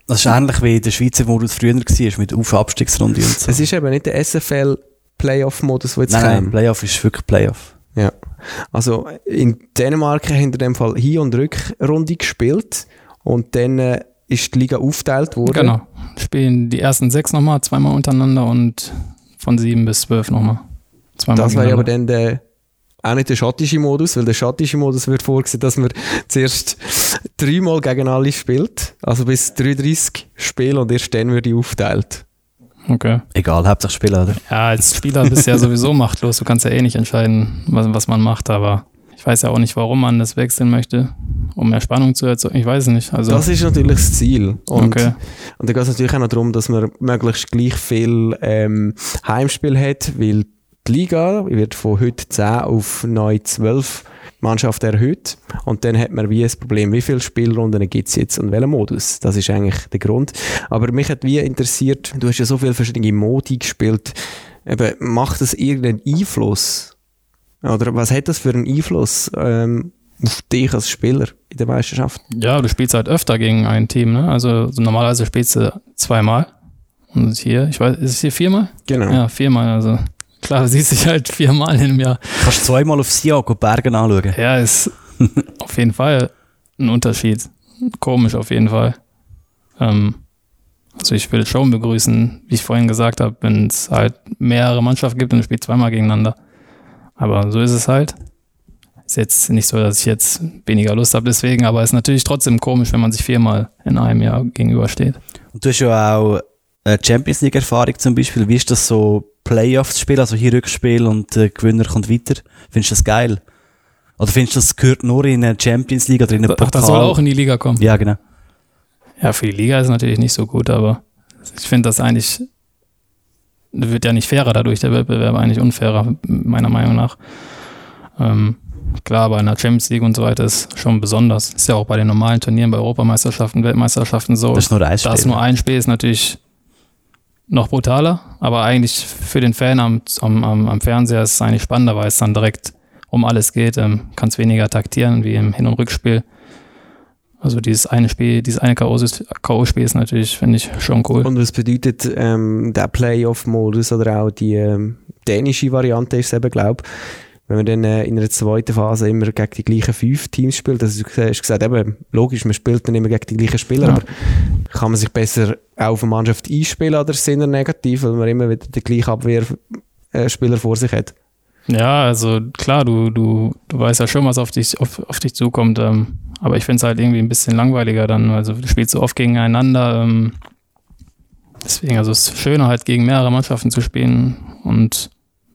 Das ist ähnlich wie der Schweizer Modus früher war, mit Auf- und Abstiegsrunde und so. es ist eben nicht der SFL Playoff-Modus, der jetzt nein, nein, kam. Playoff ist wirklich Playoff. Ja. Also in Dänemark haben in dem Fall Hin- und Rückrunde gespielt und dann äh, ist die Liga aufgeteilt worden. Genau. Spielen die ersten sechs nochmal, zweimal untereinander und von sieben bis zwölf nochmal. Zweimal Das wäre aber dann der, auch nicht der schottische Modus, weil der schottische Modus wird vorgesehen, dass man zuerst dreimal gegen alle spielt, also bis 33 Spiele und erst dann wird die aufteilt. Okay. Egal, Hauptsache spielen, oder? Ja, als Spieler bist du ja sowieso machtlos. Du kannst ja eh nicht entscheiden, was, was man macht, aber ich weiß ja auch nicht, warum man das wechseln möchte, um mehr Spannung zu erzeugen. Ich weiß es nicht. Also, Das ist natürlich das Ziel. Und, okay. und da geht es natürlich auch noch darum, dass man möglichst gleich viel ähm, Heimspiel hat, weil die Liga wird von heute 10 auf neu 12 Mannschaften erhöht. Und dann hat man wie ein Problem, wie viele Spielrunden gibt es jetzt und welchen Modus. Das ist eigentlich der Grund. Aber mich hat wie interessiert, du hast ja so viele verschiedene Modi gespielt, eben, macht das irgendeinen Einfluss? Oder was hat das für einen Einfluss ähm, auf dich als Spieler in der Meisterschaft? Ja, du spielst halt öfter gegen ein Team, ne? Also so normalerweise spielst du zweimal. Und hier, ich weiß, ist es hier viermal? Genau. Ja, viermal. Also klar, du siehst dich halt viermal in einem Jahr. Kannst zweimal auf Sion und Bergen anschauen. Ja, ist auf jeden Fall ein Unterschied. Komisch auf jeden Fall. Ähm, also ich würde schon begrüßen, wie ich vorhin gesagt habe, wenn es halt mehrere Mannschaften gibt und du spielst zweimal gegeneinander. Aber so ist es halt. Ist jetzt nicht so, dass ich jetzt weniger Lust habe deswegen, aber ist natürlich trotzdem komisch, wenn man sich viermal in einem Jahr gegenübersteht. Und du hast ja auch eine Champions League Erfahrung zum Beispiel. Wie ist das so, Playoffs zu spielen, also hier Rückspiel und der Gewinner kommt weiter? Findest du das geil? Oder findest du, das gehört nur in eine Champions League oder in Ach, Pokal? das soll auch in die Liga kommen. Ja, genau. Ja, für die Liga ist es natürlich nicht so gut, aber ich finde das eigentlich, wird ja nicht fairer dadurch, der Wettbewerb eigentlich unfairer, meiner Meinung nach. Ähm, klar, bei einer Champions League und so weiter ist schon besonders. Ist ja auch bei den normalen Turnieren, bei Europameisterschaften, Weltmeisterschaften so. Das ist nur ein Spiel. dass nur ein Spiel ist natürlich noch brutaler, aber eigentlich für den Fan am, am, am, Fernseher ist es eigentlich spannender, weil es dann direkt um alles geht. Ähm, Kann es weniger taktieren wie im Hin- und Rückspiel. Also dieses eine Spiel, dieses eine K.O.-Spiel ist natürlich, finde ich, schon cool. Und was bedeutet ähm, der Playoff-Modus oder auch die ähm, dänische Variante ist eben, glaube wenn man dann äh, in einer zweiten Phase immer gegen die gleichen fünf Teams spielt, also du hast gesagt, eben, logisch, man spielt dann immer gegen die gleichen Spieler, Ja. aber kann man sich besser auf eine Mannschaft einspielen oder sind er negativ, weil man immer wieder den gleichen Abwehrspieler vor sich hat? Ja, also klar, du, du, du weißt ja schon, was auf dich, auf, auf dich zukommt. Ähm, aber ich finde es halt irgendwie ein bisschen langweiliger dann. Also du spielst so oft gegeneinander. Ähm, deswegen, also es ist schöner halt gegen mehrere Mannschaften zu spielen und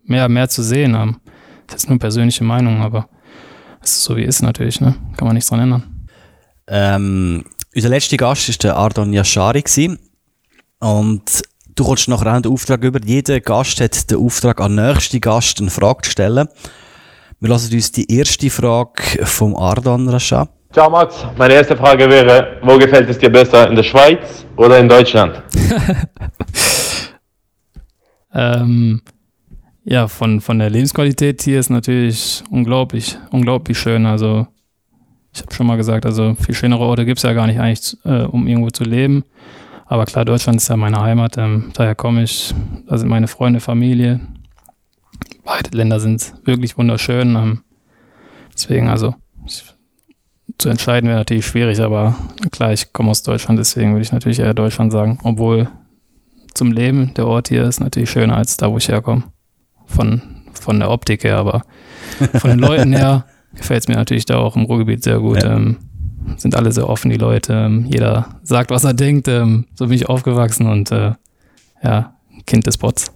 mehr, mehr zu sehen. Ähm, das ist nur persönliche Meinung, aber es ist so wie es ist natürlich, ne? Kann man nichts dran ändern. Ähm, unser letzter Gast war der Ardon Yashari. gewesen. Und du kommst nachher den Auftrag über. Jeder Gast hat den Auftrag, an den nächsten Gast eine Frage zu stellen. Wir lassen uns die erste Frage vom Ardon Rasha. Ciao Max, meine erste Frage wäre, wo gefällt es dir besser, in der Schweiz oder in Deutschland? Ähm, ja, von, von der Lebensqualität hier ist natürlich unglaublich, unglaublich schön. Also ich habe schon mal gesagt, also viel schönere Orte gibt es ja gar nicht eigentlich, äh, um irgendwo zu leben. Aber klar, Deutschland ist ja meine Heimat, ähm, daher komme ich, da sind meine Freunde, Familie. Beide Länder sind wirklich wunderschön. Ähm, deswegen, also ich, zu entscheiden wäre natürlich schwierig, aber klar, ich komme aus Deutschland, deswegen würde ich natürlich eher Deutschland sagen, obwohl zum Leben. Der Ort hier ist natürlich schöner als da, wo ich herkomme. Von, von der Optik her, aber von den Leuten her gefällt es mir natürlich da auch im Ruhrgebiet sehr gut. Ja. Ähm, sind alle sehr offen, die Leute. Ähm, jeder sagt, was er denkt. Ähm, so bin ich aufgewachsen und äh, ja, Kind des Pots.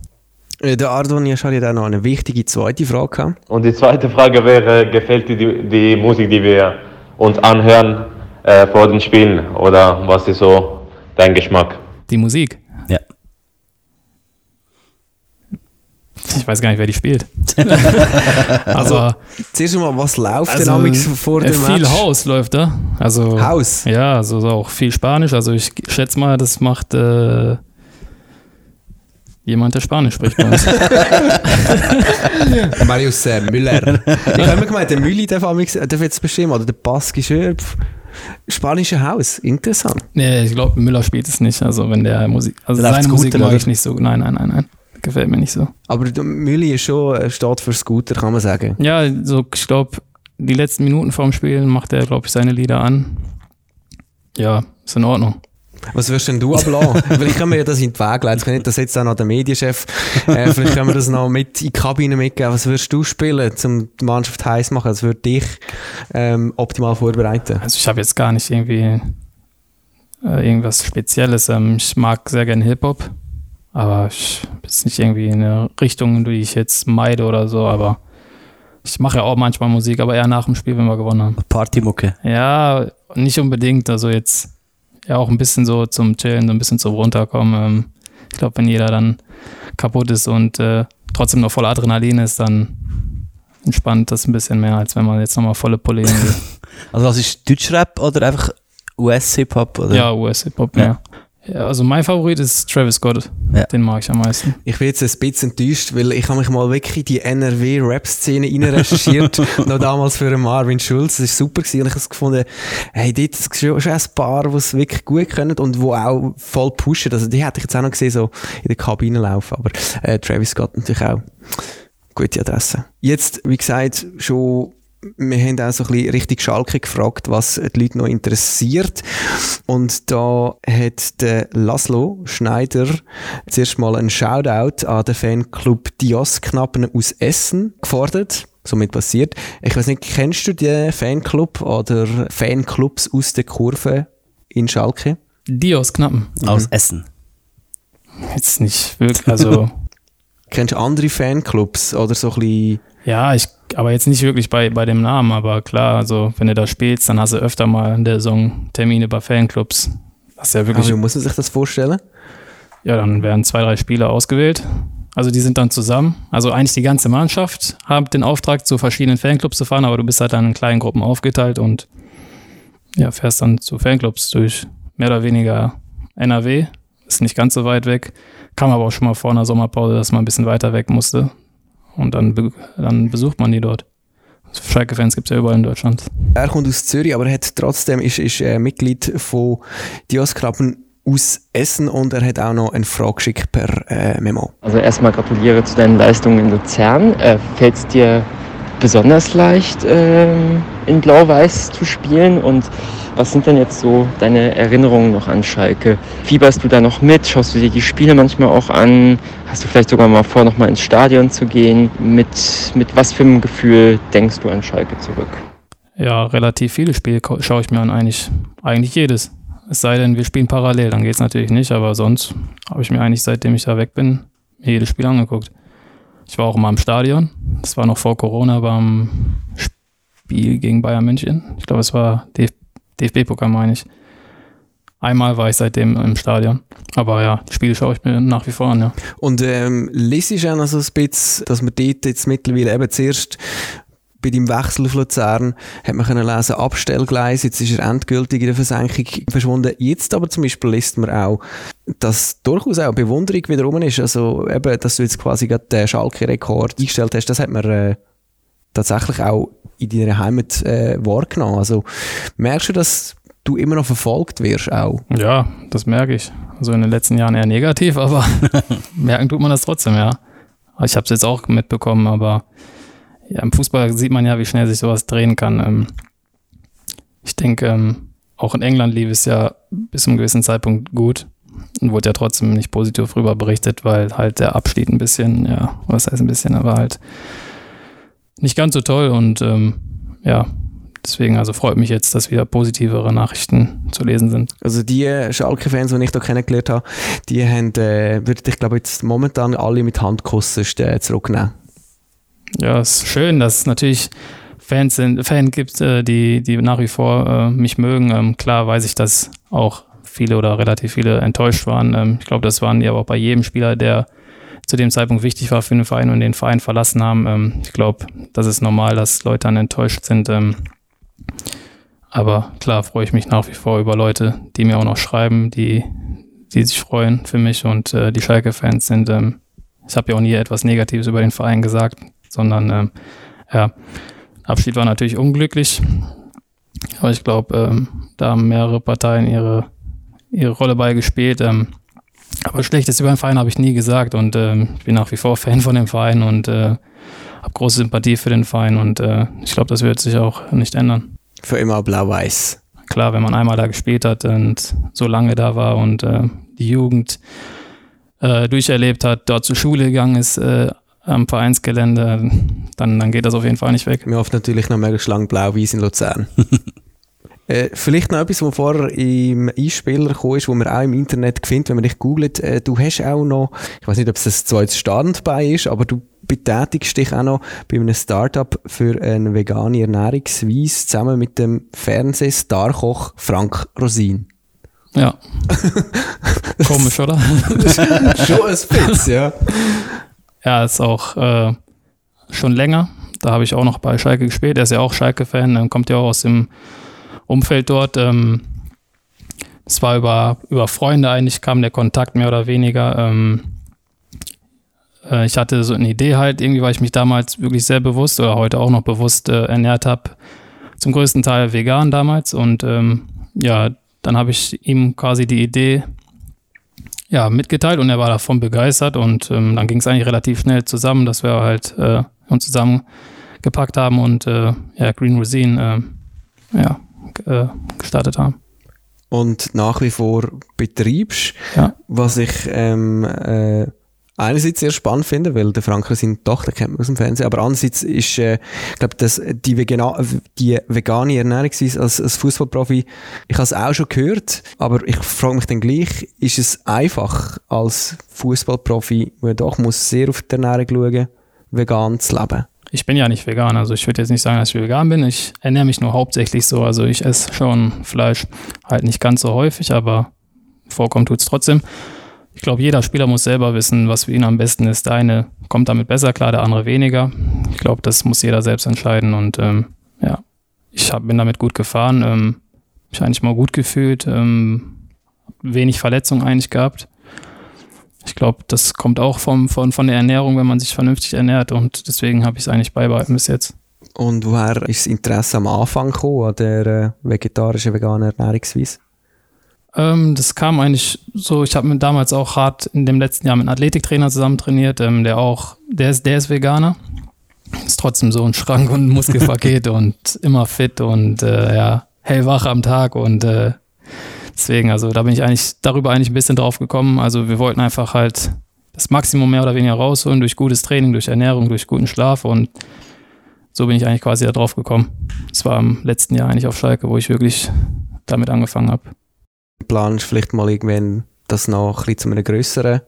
Äh, Der Ardon Yashari hat auch noch eine wichtige zweite Frage gehabt. Und die zweite Frage wäre, gefällt dir die, die Musik, die wir uns anhören äh, vor den Spielen oder was ist so dein Geschmack? Die Musik. Ich weiß gar nicht, wer die spielt. Aber Zuerst einmal, was läuft also, denn amigs vor dem viel Match? Haus läuft da. Also Haus? Ja, also so auch viel Spanisch. Also ich schätze mal, das macht äh, jemand, der Spanisch spricht bei uns. Marius äh, Müller. ich habe mir gemeint, der Mülli darf, amigs- äh, darf jetzt bestimmen, oder der baskische spanische Haus. Interessant. nee, ich glaube, Müller spielt es nicht. Also wenn der Musik, also seine Musik mag ich nicht so. Nein, nein, nein, nein. Gefällt mir nicht so. Aber Mülli ist schon, äh, steht für Scooter, kann man sagen. Ja, so ich glaube, die letzten Minuten vorm Spielen macht er, glaube ich, seine Lieder an. Ja, ist in Ordnung. Was wirst denn du ablassen? Weil ich kann mir ja das in die Wege leiten. Ich kann nicht, das jetzt auch noch der Medienchef. Äh, vielleicht können wir das noch mit in die Kabine mitgeben. Was würdest du spielen, um die Mannschaft heiß zu machen? Das würde dich ähm, optimal vorbereiten. Also ich habe jetzt gar nicht irgendwie äh, irgendwas Spezielles. Ähm, ich mag sehr gerne Hip-Hop, aber ich bin jetzt nicht irgendwie in eine Richtung, die ich jetzt meide oder so, aber ich mache ja auch manchmal Musik, aber eher nach dem Spiel, wenn wir gewonnen haben. Partymucke. Ja, nicht unbedingt, also jetzt ja auch ein bisschen so zum Chillen, so ein bisschen zum Runterkommen. Ähm, ich glaube, wenn jeder dann kaputt ist und äh, trotzdem noch voller Adrenalin ist, dann entspannt das ein bisschen mehr, als wenn man jetzt nochmal volle Pulle Also was ist Deutschrap oder einfach US-Hip-Hop? Ja, US-Hip-Hop, Ja. ja. Ja. Also mein Favorit ist Travis Scott. Ja. Den mag ich am meisten. Ich bin jetzt ein bisschen enttäuscht, weil ich habe mich mal wirklich in die NRW-Rap-Szene rein recherchiert. noch damals für einen Marvin Schulz. Das war super. Gewesen. Und ich habe es gefunden, hey, dort ist schon schon ein paar, die es wirklich gut können und die auch voll pushen. Also die hätte ich jetzt auch noch gesehen, so in der Kabine laufen. Aber äh, Travis Scott natürlich auch. Gute Adresse. Jetzt, wie gesagt, schon wir haben auch so ein bisschen richtig Schalke gefragt, was die Leute noch interessiert. Und da hat der Laszlo Schneider zuerst mal einen Shoutout an den Fanclub Dios Knappen aus Essen gefordert. somit passiert. Ich weiß nicht, kennst du den Fanclub oder Fanclubs aus der Kurve in Schalke? Die aus Knappen. Aus Essen. Jetzt nicht wirklich, also Kennst du andere Fanclubs oder so ein bisschen ja, ich, aber jetzt nicht wirklich bei, bei dem Namen, aber klar, also wenn du da spielst, dann hast du öfter mal in der Saison Termine bei Fanclubs. Das ja wirklich, Aber wie muss man sich das vorstellen? ja, dann werden zwei, drei Spieler ausgewählt. Also die sind dann zusammen. Also eigentlich die ganze Mannschaft hat den Auftrag, zu verschiedenen Fanclubs zu fahren, aber du bist halt dann in kleinen Gruppen aufgeteilt und ja, fährst dann zu Fanclubs durch mehr oder weniger NRW. Ist nicht ganz so weit weg. Kam aber auch schon mal vor einer Sommerpause, dass man ein bisschen weiter weg musste. Und dann, be dann besucht man die dort. Schalke-Fans gibt es ja überall in Deutschland. Er kommt aus Zürich, aber er hat trotzdem ist, ist äh, Mitglied von Dioskrappen aus Essen und er hat auch noch eine Frage geschickt per äh, Memo. Also erstmal gratuliere zu deinen Leistungen in Luzern. Äh, Fällt es dir besonders leicht, ähm, in Blau-Weiß zu spielen? Und was sind denn jetzt so deine Erinnerungen noch an Schalke? Fieberst du da noch mit? Schaust du dir die Spiele manchmal auch an? Hast du vielleicht sogar mal vor, noch mal ins Stadion zu gehen? Mit, mit was für einem Gefühl denkst du an Schalke zurück? Ja, relativ viele Spiele schaue ich mir an, eigentlich, eigentlich jedes. Es sei denn, wir spielen parallel, dann geht es natürlich nicht, aber sonst habe ich mir eigentlich, seitdem ich da weg bin, jedes Spiel angeguckt. Ich war auch mal im Stadion, das war noch vor Corona beim Spiel gegen Bayern München. Ich glaube, es war DF DFB-Pokal, meine ich. Einmal war ich seitdem im Stadion. Aber ja, die Spiele schaue ich mir nach wie vor an, ja. Und ähm, liest auch noch so ein bisschen, dass man dort jetzt mittlerweile eben zuerst bei deinem Wechsel auf Luzern hat man können lesen, Abstellgleis, jetzt ist er endgültig in der Versenkung verschwunden. Jetzt aber zum Beispiel liest man auch, dass durchaus auch Bewunderung wieder rum ist. Also eben, dass du jetzt quasi gerade den Schalke-Rekord eingestellt hast, das hat man äh, tatsächlich auch in deiner Heimat äh, wahrgenommen. Also merkst du, dass du immer noch verfolgt wirst auch? Ja, das merke ich. Also in den letzten Jahren eher negativ, aber merken tut man das trotzdem, ja. Ich habe es jetzt auch mitbekommen, aber ja, im Fußball sieht man ja, wie schnell sich sowas drehen kann. Ähm, ich denke, ähm, auch in England lief es ja bis zu einem gewissen Zeitpunkt gut und wurde ja trotzdem nicht positiv rüber berichtet, weil halt der Abschied ein bisschen, ja, was heißt ein bisschen, aber halt nicht ganz so toll und ähm, ja, deswegen also freut mich jetzt, dass wieder positivere Nachrichten zu lesen sind. Also die äh, Schalke-Fans, die ich da kennengelernt habe, die haben, äh, würde ich glaube jetzt momentan alle mit Handkussen äh, zurücknehmen. Ja, es ist schön, dass es natürlich Fans sind, Fan gibt, äh, die, die nach wie vor äh, mich mögen. Ähm, klar weiß ich, dass auch viele oder relativ viele enttäuscht waren. Ähm, ich glaube, das waren ja auch bei jedem Spieler, der zu dem Zeitpunkt wichtig war für den Verein und den Verein verlassen haben. Ähm, ich glaube, das ist normal, dass Leute dann enttäuscht sind. Ähm, aber klar freue ich mich nach wie vor über Leute, die mir auch noch schreiben, die, die sich freuen für mich und äh, die Schalke-Fans sind. Ähm, ich habe ja auch nie etwas Negatives über den Verein gesagt, sondern ähm, ja, Abschied war natürlich unglücklich. Aber ich glaube, ähm, da haben mehrere Parteien ihre, ihre Rolle bei gespielt. Ähm, aber Schlechtes über den Verein habe ich nie gesagt und ähm, ich bin nach wie vor Fan von dem Verein und äh, habe große Sympathie für den Verein und äh, ich glaube, das wird sich auch nicht ändern. Für immer blau-weiß. Klar, wenn man einmal da gespielt hat und so lange da war und äh, die Jugend äh, durcherlebt hat, dort zur Schule gegangen ist, äh, am Vereinsgelände, dann, dann geht das auf jeden Fall nicht weg. Wir hoffen natürlich noch möglichst lang blau-weiß in Luzern. Äh, vielleicht noch etwas, was vorher im Einspieler gekommen ist, wo man auch im Internet findet, wenn man dich googelt. Äh, du hast auch noch, ich weiß nicht, ob es ein zweites Standbein ist, aber du betätigst dich auch noch bei einem Startup für eine vegane Ernährungsweise zusammen mit dem Fernsehstarkoch Frank Rosin. Ja. Komisch, oder? Schon ein bisschen, ja. Ja, ist auch äh, schon länger. Da habe ich auch noch bei Schalke gespielt. Er ist ja auch Schalke-Fan, kommt ja auch aus dem Umfeld dort. Ähm, es war über, über Freunde eigentlich, kam der Kontakt mehr oder weniger. Ähm, äh, ich hatte so eine Idee halt, irgendwie, weil ich mich damals wirklich sehr bewusst oder heute auch noch bewusst äh, ernährt habe. Zum größten Teil vegan damals. Und ähm, ja, dann habe ich ihm quasi die Idee ja, mitgeteilt und er war davon begeistert und ähm, dann ging es eigentlich relativ schnell zusammen, dass wir halt äh, uns zusammengepackt haben und äh, ja, Green Rosine äh, äh, gestartet haben. Und nach wie vor betreibst, Ja. was ich ähm, äh, einerseits sehr spannend finde, weil der Franker seine Tochter kennt man aus dem Fernsehen, aber andererseits ist, äh, ich glaube, dass die, Vegana die vegane Ernährungsweise als, als Fußballprofi, ich habe es auch schon gehört, aber ich frage mich dann gleich, ist es einfach als Fußballprofi, der doch muss sehr auf die Ernährung schauen, vegan zu leben? Ich bin ja nicht vegan, also ich würde jetzt nicht sagen, dass ich vegan bin. Ich ernähre mich nur hauptsächlich so. Also ich esse schon Fleisch, halt nicht ganz so häufig, aber vorkommen tut es trotzdem. Ich glaube, jeder Spieler muss selber wissen, was für ihn am besten ist. Der eine kommt damit besser klar, der andere weniger. Ich glaube, das muss jeder selbst entscheiden und ähm, ja, ich hab, bin damit gut gefahren. Ähm, mich eigentlich mal gut gefühlt, ähm, wenig Verletzungen eigentlich gehabt. Ich glaube, das kommt auch vom, von, von der Ernährung, wenn man sich vernünftig ernährt und deswegen habe ich es eigentlich beibehalten bis jetzt. Und woher ist das Interesse am Anfang gekommen, an der äh, vegetarischen, veganen Ernährungsweise? Ähm, das kam eigentlich so, ich habe mir damals auch hart in dem letzten Jahr mit einem Athletiktrainer zusammen trainiert, ähm, der auch, der ist, der ist Veganer. Ist trotzdem so ein Schrank und ein Muskelpaket und immer fit und äh, ja, hellwach am Tag und äh, Deswegen, also da bin ich eigentlich darüber eigentlich ein bisschen drauf gekommen. Also wir wollten einfach halt das Maximum mehr oder weniger rausholen durch gutes Training, durch Ernährung, durch guten Schlaf und so bin ich eigentlich quasi da drauf gekommen. Das war im letzten Jahr eigentlich auf Schalke, wo ich wirklich damit angefangen habe. Planst vielleicht mal irgendwann das noch ein bisschen zu einem grösseren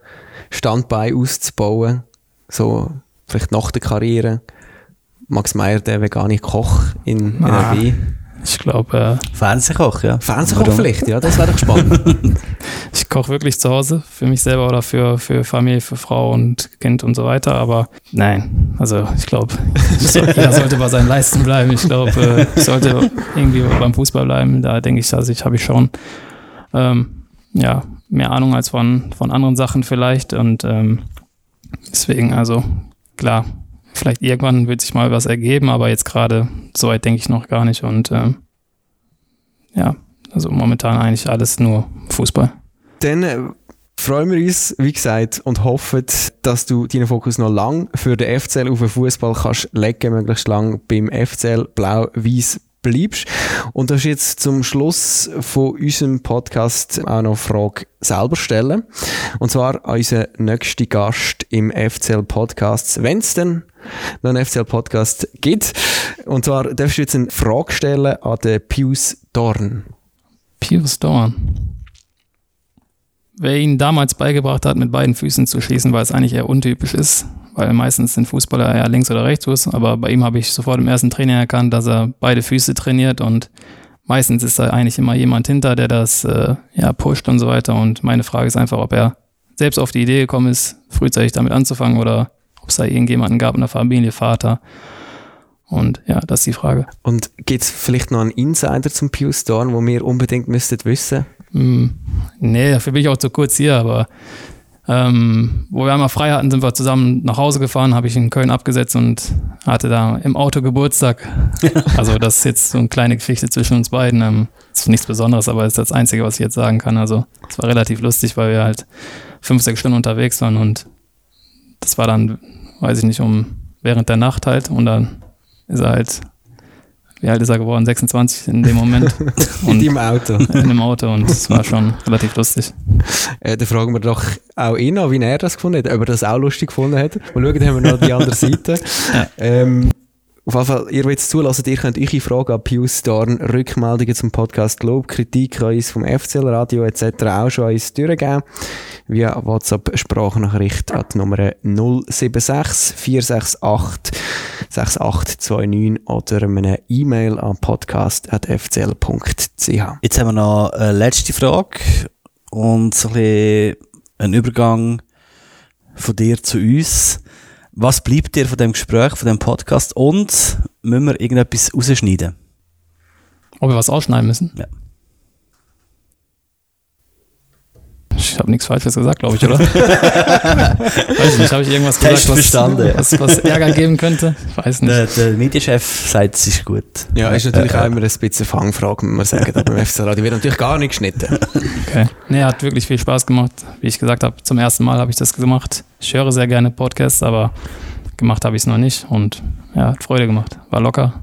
Standbein auszubauen? So vielleicht nach der Karriere? Max Meyer, der vegane Koch in Ah. NRW. Ich glaube, äh, Fernsehkoch, ja. Fernsehkoch Warum? vielleicht, ja, das wäre doch spannend. ich koche wirklich zu Hause für mich selber oder für, für Familie, für Frau und Kind und so weiter. Aber nein, also ich glaube, jeder sollte bei seinen Leisten bleiben. Ich glaube, äh, ich sollte irgendwie beim Fußball bleiben. Da denke ich, also ich habe ich schon ähm, ja, mehr Ahnung als von, von anderen Sachen vielleicht. Und ähm, deswegen, also klar, vielleicht irgendwann wird sich mal was ergeben, aber jetzt gerade so weit denke ich noch gar nicht. Und ähm, ja, also momentan eigentlich alles nur Fußball. Dann äh, freuen wir uns, wie gesagt, und hoffen, dass du deinen Fokus noch lang für den FCL auf den Fußball kannst legen, möglichst lang beim FCL blau-weiß bleibst. Und das ist jetzt zum Schluss von unserem Podcast auch noch eine Frage selber stellen. Und zwar an unseren nächsten Gast im FCL Podcast, wenn es denn einen FCL Podcast gibt. Und zwar darfst du jetzt eine Frage stellen an den Pius Dorn. Pius Dorn. Wer ihn damals beigebracht hat, mit beiden Füßen zu schießen, weil es eigentlich eher untypisch ist, weil meistens sind Fußballer eher links oder rechtsfuß, aber bei ihm habe ich sofort im ersten Training erkannt, dass er beide Füße trainiert und meistens ist da eigentlich immer jemand hinter, der das äh, ja, pusht und so weiter. Und meine Frage ist einfach, ob er selbst auf die Idee gekommen ist, frühzeitig damit anzufangen oder ob es da irgendjemanden gab in der Familie, Vater. Und ja, das ist die Frage. Und gibt es vielleicht noch einen Insider zum Pius Dorn, wo wir unbedingt müsstet wissen? Hm, nee, dafür bin ich auch zu kurz hier, aber ähm, wo wir einmal frei hatten, sind wir zusammen nach Hause gefahren, habe ich in Köln abgesetzt und hatte da im Auto Geburtstag. Also das ist jetzt so eine kleine Geschichte zwischen uns beiden. Ähm, ist nichts Besonderes, aber ist das Einzige, was ich jetzt sagen kann. Also es war relativ lustig, weil wir halt fünf, sechs Stunden unterwegs waren und das war dann, weiß ich nicht, um während der Nacht halt und dann ist er halt, wie alt ist er geworden? 26 in dem Moment. In deinem Auto. In dem Auto und es war schon relativ lustig. Äh, dann fragen wir doch auch ihn an, wie er das gefunden hat, ob er das auch lustig gefunden hat. Mal schauen, dann haben wir noch die andere Seite. Ja. ähm, auf jeden Fall, ihr wollt es zulassen, ihr könnt eure Fragen an Pius Dorn, Rückmeldungen zum Podcast Lob, Kritik an uns vom FCL Radio etc. auch schon an uns durchgeben. Via WhatsApp Sprachnachricht an die Nummer 076 468 6829 oder eine E-Mail an podcast.fcl.ch. Jetzt haben wir noch eine letzte Frage und so ein bisschen ein Übergang von dir zu uns. Was bleibt dir von dem Gespräch, von dem Podcast und müssen wir irgendetwas rausschneiden? Ob wir was ausschneiden müssen? Ja. Ich habe nichts Falsches gesagt, glaube ich, oder? weiß ich nicht, habe ich irgendwas gesagt, was, was, was Ärger geben könnte? Ich weiß nicht. Der, der Medienchef sagt, es ist gut. Ja, ist natürlich auch immer ein bisschen Fangfrage, muss man sagen, aber beim FC Radio wird natürlich gar nicht geschnitten. Okay. Nee, hat wirklich viel Spaß gemacht. Wie ich gesagt habe, zum ersten Mal habe ich das gemacht. Ich höre sehr gerne Podcasts, aber gemacht habe ich es noch nicht und ja, hat Freude gemacht. War locker.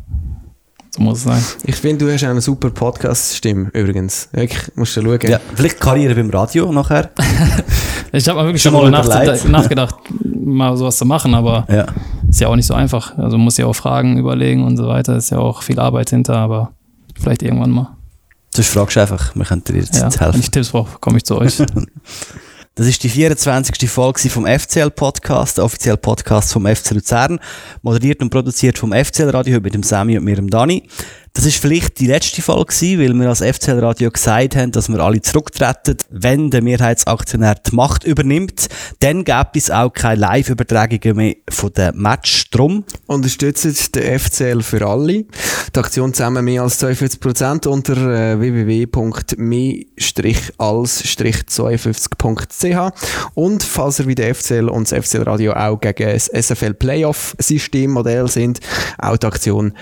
So muss es sein. Ich finde, du hast eine super Podcast-Stimme, übrigens. Wirklich, musst du schauen. Ja, vielleicht Karriere beim Radio nachher. Ich habe mal wirklich Schon schon mal nach, nachgedacht, mal sowas zu machen, aber Ja. ist ja auch nicht so einfach. Also muss ja auch Fragen überlegen und so weiter. Ist ja auch viel Arbeit hinter, aber vielleicht irgendwann mal. Sonst fragst du einfach, wir könnten dir jetzt Ja, helfen. wenn ich Tipps brauche, komme ich zu euch. Das ist die 24. Folge vom FCL-Podcast, der offizielle Podcast vom FC Luzern. Moderiert und produziert vom FCL-Radio, heute mit dem Sami und mir, dem Dani. Das ist vielleicht die letzte Folge gewesen, weil wir als FCL-Radio gesagt haben, dass wir alle zurücktreten, wenn der Mehrheitsaktionär die Macht übernimmt. Dann gäbe es auch keine Live-Übertragungen mehr von den Match drum. Unterstützt den FCL für alle. Die Aktion zusammen mehr als 42% unter äh, www.mehr-als-52.ch und falls ihr wie der FCL und das FCL Radio auch gegen das SFL Playoff-System Modell sind, auch die Aktion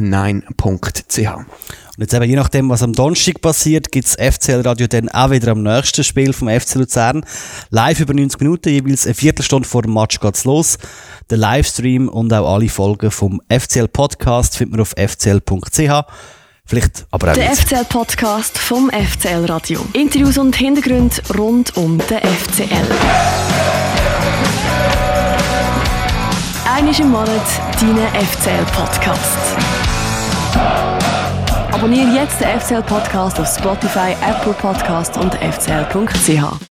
playoff-9.ch. Und jetzt eben, je nachdem, was am Donnerstag passiert, gibt's FCL Radio dann auch wieder am nächsten Spiel vom FC Luzern. Live über 90 Minuten, jeweils eine Viertelstunde vor dem Match geht's los. Der Livestream und auch alle Folgen vom FCL Podcast findet man auf fcl.ch. Vielleicht aber auch Der nicht. FCL-Podcast vom FCL Radio. Interviews und Hintergründe rund um den FCL. Einmal im Monat dein FCL-Podcast. Abonniere jetzt den FCL-Podcast auf Spotify, Apple Podcast und fcl.ch.